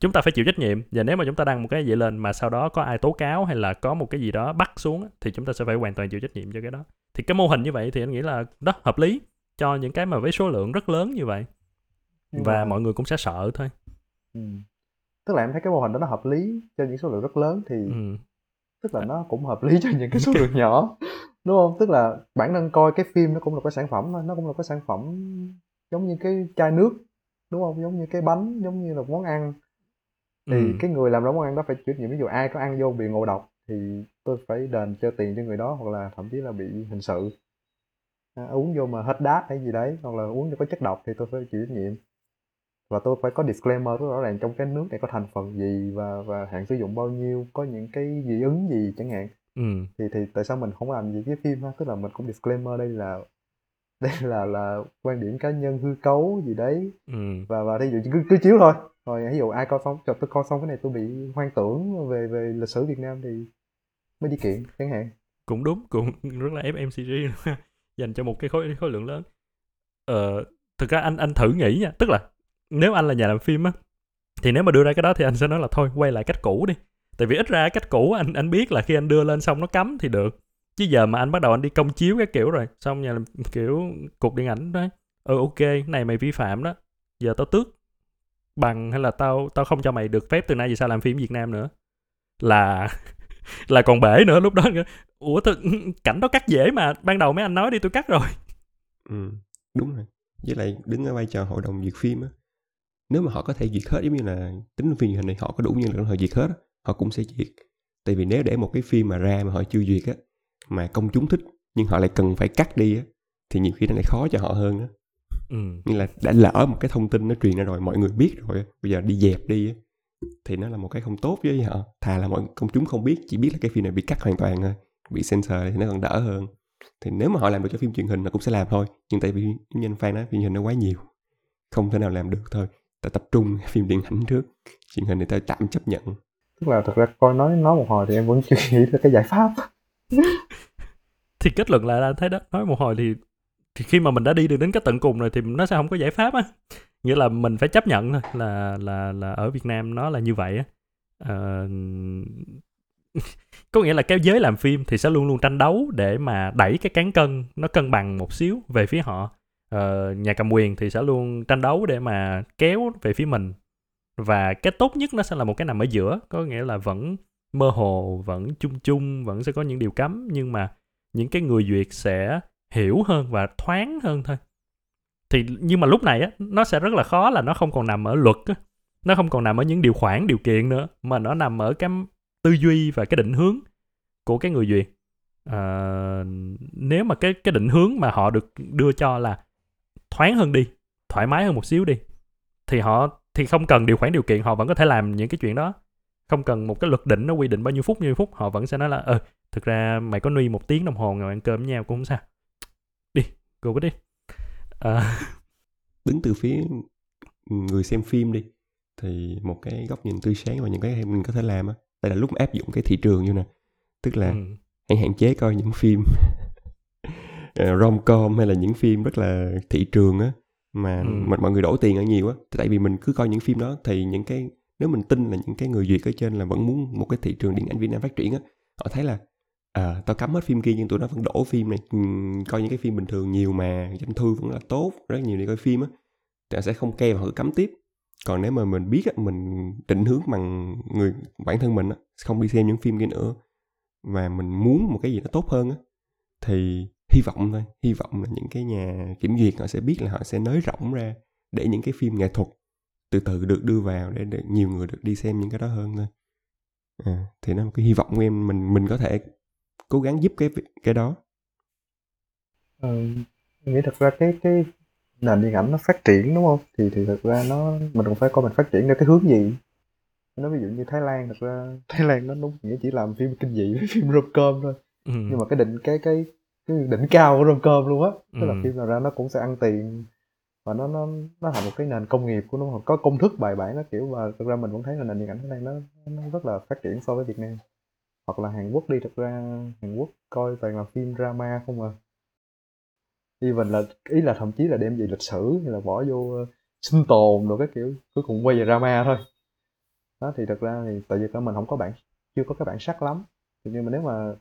chúng ta phải chịu trách nhiệm. Và nếu mà chúng ta đăng một cái gì lên mà sau đó có ai tố cáo hay là có một cái gì đó bắt xuống thì chúng ta sẽ phải hoàn toàn chịu trách nhiệm cho cái đó. Thì cái mô hình như vậy thì anh nghĩ là đó hợp lý cho những cái mà với số lượng rất lớn như vậy. Và mà- mọi người cũng sẽ sợ thôi. Ừ. tức là em thấy cái mô hình đó nó hợp lý cho những số lượng rất lớn thì ừ. tức là nó cũng hợp lý cho những cái số lượng nhỏ đúng không? Tức là bản thân coi cái phim nó cũng là cái sản phẩm thôi nó cũng là cái sản phẩm giống như cái chai nước đúng không? Giống như cái bánh giống như là món ăn. Thì Ừ. cái người làm ra món ăn đó phải chịu trách nhiệm ví dụ ai có ăn vô bị ngộ độc thì tôi phải đền cho tiền cho người đó hoặc là thậm chí là bị hình sự. À, uống vô mà hết đát hay gì đấy hoặc là uống vô có chất độc thì tôi phải chịu trách nhiệm và tôi phải có disclaimer rất rõ ràng trong cái nước này có thành phần gì và và hạn sử dụng bao nhiêu có những cái dị ứng gì chẳng hạn Ừ. thì thì tại sao mình không làm gì với phim ha tức là mình cũng disclaimer đây là đây là là quan điểm cá nhân hư cấu gì đấy. Ừ. và và ví dụ cứ cứ chiếu thôi. Rồi ví dụ ai coi xong cho tôi coi xong cái này tôi bị hoang tưởng về về lịch sử Việt Nam thì mới đi kiện chẳng hạn. Cũng đúng cũng rất là FMCG dành cho một cái khối khối lượng lớn. Ờ thực ra anh anh thử nghĩ nha. Tức là nếu anh là nhà làm phim á thì nếu mà đưa ra cái đó thì anh sẽ nói là thôi quay lại cách cũ đi tại vì ít ra cách cũ anh anh biết là khi anh đưa lên xong nó cấm thì được. Chứ giờ mà anh bắt đầu anh đi công chiếu cái kiểu rồi xong nhà làm kiểu cục điện ảnh đó ừ ok cái này mày vi phạm đó. Giờ tao tước bằng hay là tao tao không cho mày được phép từ nay về sau làm phim Việt Nam nữa. Là là còn bể nữa lúc đó ủa tôi, cảnh đó cắt dễ mà. Ban đầu mấy anh nói đi tôi cắt rồi. Ừ, đúng rồi. Với lại đứng ở vai trò hội đồng duyệt phim á nếu mà họ có thể duyệt hết giống như là tính phim hình này họ có đủ nhân lực họ duyệt hết á, họ cũng sẽ duyệt tại vì nếu để một cái phim mà ra mà họ chưa duyệt á mà công chúng thích nhưng họ lại cần phải cắt đi á thì nhiều khi nó lại khó cho họ hơn á. Ừ. như là đã lỡ một cái thông tin nó truyền ra rồi mọi người biết rồi bây giờ đi dẹp đi á thì nó là một cái không tốt với họ. Thà là mọi công chúng không biết chỉ biết là cái phim này bị cắt hoàn toàn thôi bị censor thì nó còn đỡ hơn. Thì nếu mà họ làm được cho phim truyền hình nó cũng sẽ làm thôi nhưng tại vì anh Phan nói phim truyền hình nó quá nhiều không thể nào làm được thôi. Ta tập trung phim điện ảnh trước truyền hình thì ta tạm chấp nhận tức là thật ra coi nói nói một hồi thì em vẫn chưa nghĩ ra cái giải pháp. Thì kết luận lại là anh thấy đó nói một hồi thì, thì khi mà mình đã đi được đến cái tận cùng rồi thì nó sẽ không có giải pháp á. Nghĩa là mình phải chấp nhận thôi là là là ở Việt Nam nó là như vậy á. À, có nghĩa là cái giới làm phim thì sẽ luôn luôn tranh đấu để mà đẩy cái cán cân nó cân bằng một xíu về phía họ. Ờ, nhà cầm quyền thì sẽ luôn tranh đấu để mà kéo về phía mình và cái tốt nhất nó sẽ là một cái nằm ở giữa có nghĩa là vẫn mơ hồ vẫn chung chung vẫn sẽ có những điều cấm nhưng mà những cái người duyệt sẽ hiểu hơn và thoáng hơn thôi. Thì nhưng mà lúc này á nó sẽ rất là khó là nó không còn nằm ở luật á. Nó không còn nằm ở những điều khoản điều kiện nữa mà nó nằm ở cái tư duy và cái định hướng của cái người duyệt à, ờ, nếu mà cái cái định hướng mà họ được đưa cho là thoáng hơn đi thoải mái hơn một xíu đi thì họ thì không cần điều khoản điều kiện họ vẫn có thể làm những cái chuyện đó. Không cần một cái luật định nó quy định bao nhiêu phút nhiêu phút họ vẫn sẽ nói là ờ thực ra mày có nuôi một tiếng đồng hồ ngồi ăn cơm với nhau cũng không sao. Đi go với đi à, đứng từ phía người xem phim đi thì một cái góc nhìn tươi sáng và những cái mình có thể làm á đây là lúc áp dụng cái thị trường như nè. Tức là ừ, hãy hạn chế coi những phim ờ, rom-com hay là những phim rất là thị trường á mà Ừ. mà mọi người đổ tiền ở nhiều á. Thì tại vì mình cứ coi những phim đó thì những cái nếu mình tin là những cái người duyệt ở trên là vẫn muốn một cái thị trường điện ảnh Việt Nam phát triển á họ thấy là à, tao cấm hết phim kia nhưng tụi nó vẫn đổ phim này. Ừm, coi những cái phim bình thường nhiều mà doanh thu vẫn là tốt rất nhiều đi coi phim á. Thì sẽ không kêu họ cấm tiếp. Còn nếu mà mình biết mình định hướng bằng người bản thân mình không đi xem những phim kia nữa. Và mình muốn một cái gì nó tốt hơn thì hy vọng thôi hy vọng là những cái nhà kiểm duyệt họ sẽ biết là họ sẽ nới rộng ra để những cái phim nghệ thuật từ từ được đưa vào để, để nhiều người được đi xem những cái đó hơn thôi. À, thì nó là một cái hy vọng của em mình mình có thể cố gắng giúp cái cái đó. Ừ, nghĩ thật ra cái cái nền điện ảnh nó phát triển đúng không? Thì thì thật ra nó mình cũng phải coi mình phát triển theo cái hướng gì? Nó ví dụ như Thái Lan thật ra Thái Lan nó đúng nghĩa chỉ làm phim kinh dị với phim rom com thôi. Ừ. nhưng mà cái định cái cái cái đỉnh cao của rom com luôn á. Tức là ừ. phim nào ra nó cũng sẽ ăn tiền và nó nó nó thành một cái nền công nghiệp của nó. Có công thức bài bản nó kiểu và thực ra mình vẫn thấy là nền điện ảnh Thái Lan nó nó rất là phát triển so với Việt Nam. Hoặc là Hàn Quốc đi thực ra Hàn Quốc coi toàn là phim drama không à. Even là ý là thậm chí là đem về lịch sử hay là bỏ vô uh, sinh tồn rồi cái kiểu cuối cùng quay về drama thôi. Đó thì thật ra thì tại vì mình không có bản chưa có cái bản sắc lắm. Nhưng mà nếu mà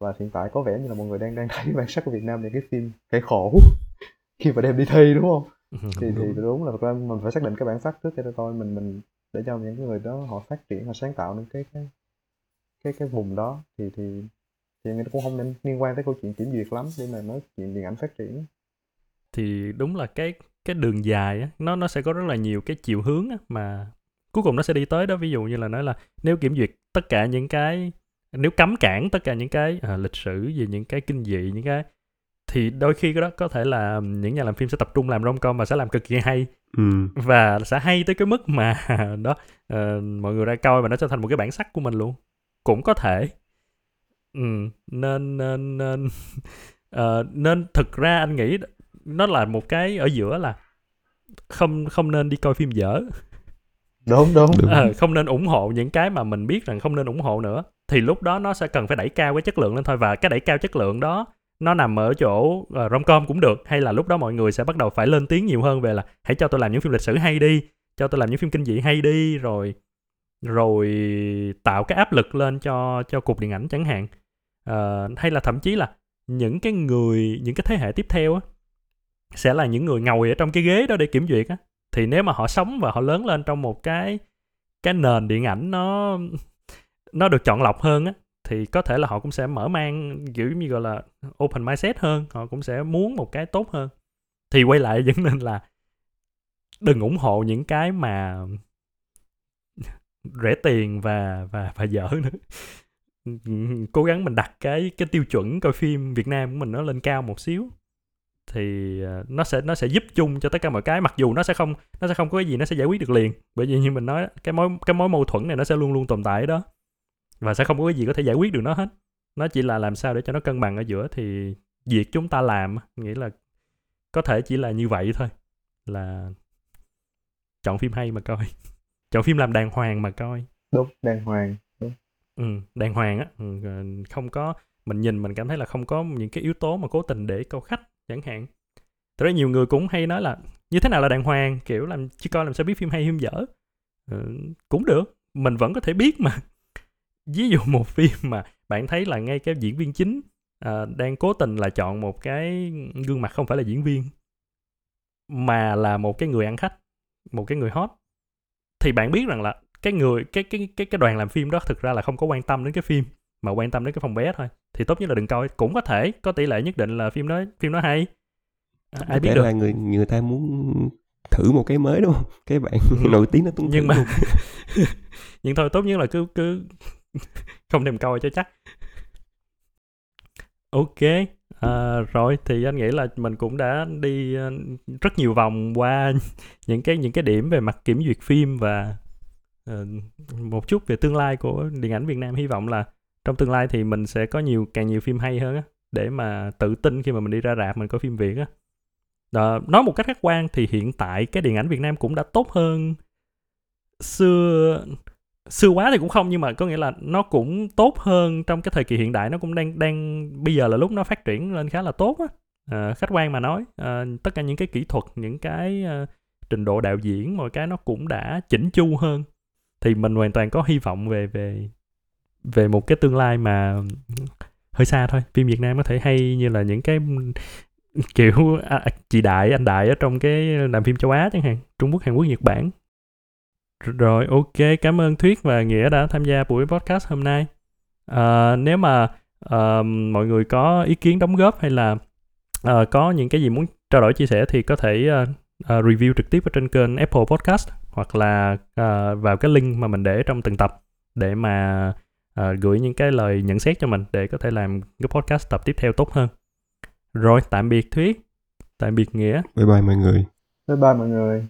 và hiện tại có vẻ như là mọi người đang đang thấy bản sắc của Việt Nam thì cái phim kẻ khổ khi mà đem đi thi đúng không? Thì đúng. thì đúng là thật ra mình phải xác định cái bản sắc trước cho coi mình mình để cho những người đó họ phát triển họ sáng tạo nên cái cái cái cái vùng đó. Thì thì thì nó cũng không nên liên quan tới câu chuyện kiểm duyệt lắm để mà nói chuyện điện ảnh phát triển. Thì đúng là cái cái đường dài á nó nó sẽ có rất là nhiều cái chiều hướng á, mà cuối cùng nó sẽ đi tới đó. Ví dụ như là nói là nếu kiểm duyệt tất cả những cái nếu cấm cản tất cả những cái à, lịch sử về những cái kinh dị những cái thì đôi khi cái đó có thể là những nhà làm phim sẽ tập trung làm rom com và sẽ làm cực kỳ hay. Ừ. và sẽ hay tới cái mức mà đó uh, mọi người ra coi và nó trở thành một cái bản sắc của mình luôn. Cũng có thể. Ừ, nên nên nên uh, nên thực ra anh nghĩ nó là một cái ở giữa là không không nên đi coi phim dở. Đúng đúng, đúng. À, không nên ủng hộ những cái mà mình biết rằng không nên ủng hộ nữa thì lúc đó nó sẽ cần phải đẩy cao cái chất lượng lên thôi. Và cái đẩy cao chất lượng đó nó nằm ở chỗ uh, romcom cũng được. Hay là lúc đó mọi người sẽ bắt đầu phải lên tiếng nhiều hơn về là hãy cho tôi làm những phim lịch sử hay đi cho tôi làm những phim kinh dị hay đi rồi rồi tạo cái áp lực lên cho cho cục điện ảnh chẳng hạn. Uh, hay là thậm chí là những cái người những cái thế hệ tiếp theo á sẽ là những người ngồi ở trong cái ghế đó để kiểm duyệt á. Thì nếu mà họ sống và họ lớn lên trong một cái cái nền điện ảnh nó nó được chọn lọc hơn á, thì có thể là họ cũng sẽ mở mang kiểu như gọi là open mindset hơn, họ cũng sẽ muốn một cái tốt hơn. Thì quay lại vẫn nên là đừng ủng hộ những cái mà rẻ tiền và và và dở nữa. Cố gắng mình đặt cái cái tiêu chuẩn coi phim Việt Nam của mình nó lên cao một xíu, thì ờ, nó sẽ nó sẽ giúp chung cho tất cả mọi cái, mặc dù nó sẽ không, nó sẽ không có cái gì nó sẽ giải quyết được liền. Bởi vì như mình nói cái mối cái mối mâu thuẫn này nó sẽ luôn luôn tồn tại đó và sẽ không có cái gì có thể giải quyết được nó hết. Nó chỉ là làm sao để cho nó cân bằng ở giữa thì việc chúng ta làm nghĩa là có thể chỉ là như vậy thôi. Là chọn phim hay mà coi. Chọn phim làm đàng hoàng mà coi. Đúng đàng hoàng. Đúng. Ừ, đàng hoàng á. Ừ, không có mình nhìn mình cảm thấy là không có những cái yếu tố mà cố tình để câu khách chẳng hạn. Thật ra nhiều người cũng hay nói là như thế nào là đàng hoàng kiểu làm chứ coi làm sao biết phim hay phim dở. Ừ, cũng được. Mình vẫn có thể biết mà ví dụ một phim mà bạn thấy là ngay cái diễn viên chính à, đang cố tình là chọn một cái gương mặt không phải là diễn viên mà là một cái người ăn khách một cái người hot thì bạn biết rằng là cái người cái cái cái cái đoàn làm phim đó thực ra là không có quan tâm đến cái phim mà quan tâm đến cái phòng vé thôi. Thì tốt nhất là đừng coi cũng có thể có tỷ lệ nhất định là phim đó phim đó hay. À, ai biết được. là người người ta muốn thử một cái mới đúng không? Cái bạn ừ. nổi tiếng nó tung nhưng mà nhưng thôi tốt nhất là cứ cứ không thèm coi cho chắc. Ok à, rồi thì anh nghĩ là mình cũng đã đi à, rất nhiều vòng qua những cái những cái điểm về mặt kiểm duyệt phim và uh, một chút về tương lai của điện ảnh Việt Nam. Hy vọng là trong tương lai thì mình sẽ có nhiều càng nhiều phim hay hơn á để mà tự tin khi mà mình đi ra rạp mình có phim Việt á. Đó, nói một cách khách quan thì hiện tại cái điện ảnh Việt Nam cũng đã tốt hơn xưa xưa quá thì cũng không nhưng mà có nghĩa là nó cũng tốt hơn trong cái thời kỳ hiện đại nó cũng đang đang bây giờ là lúc nó phát triển lên khá là tốt á. À, khách quan mà nói à, tất cả những cái kỹ thuật những cái à, trình độ đạo diễn mọi cái nó cũng đã chỉnh chu hơn. Thì mình hoàn toàn có hy vọng về về về một cái tương lai mà hơi xa thôi. Phim Việt Nam có thể hay như là những cái kiểu à, à chị đại anh đại ở trong cái làm phim châu á chẳng hạn trung quốc hàn quốc nhật bản rồi ok cảm ơn thuyết và nghĩa đã tham gia buổi podcast hôm nay. À, nếu mà uh, mọi người có ý kiến đóng góp hay là uh, có những cái gì muốn trao đổi chia sẻ thì có thể uh, uh, review trực tiếp ở trên kênh Apple Podcast hoặc là uh, vào cái link mà mình để trong từng tập để mà uh, gửi những cái lời nhận xét cho mình để có thể làm cái podcast tập tiếp theo tốt hơn. Rồi tạm biệt thuyết tạm biệt nghĩa. Bye bye mọi người. Bye bye mọi người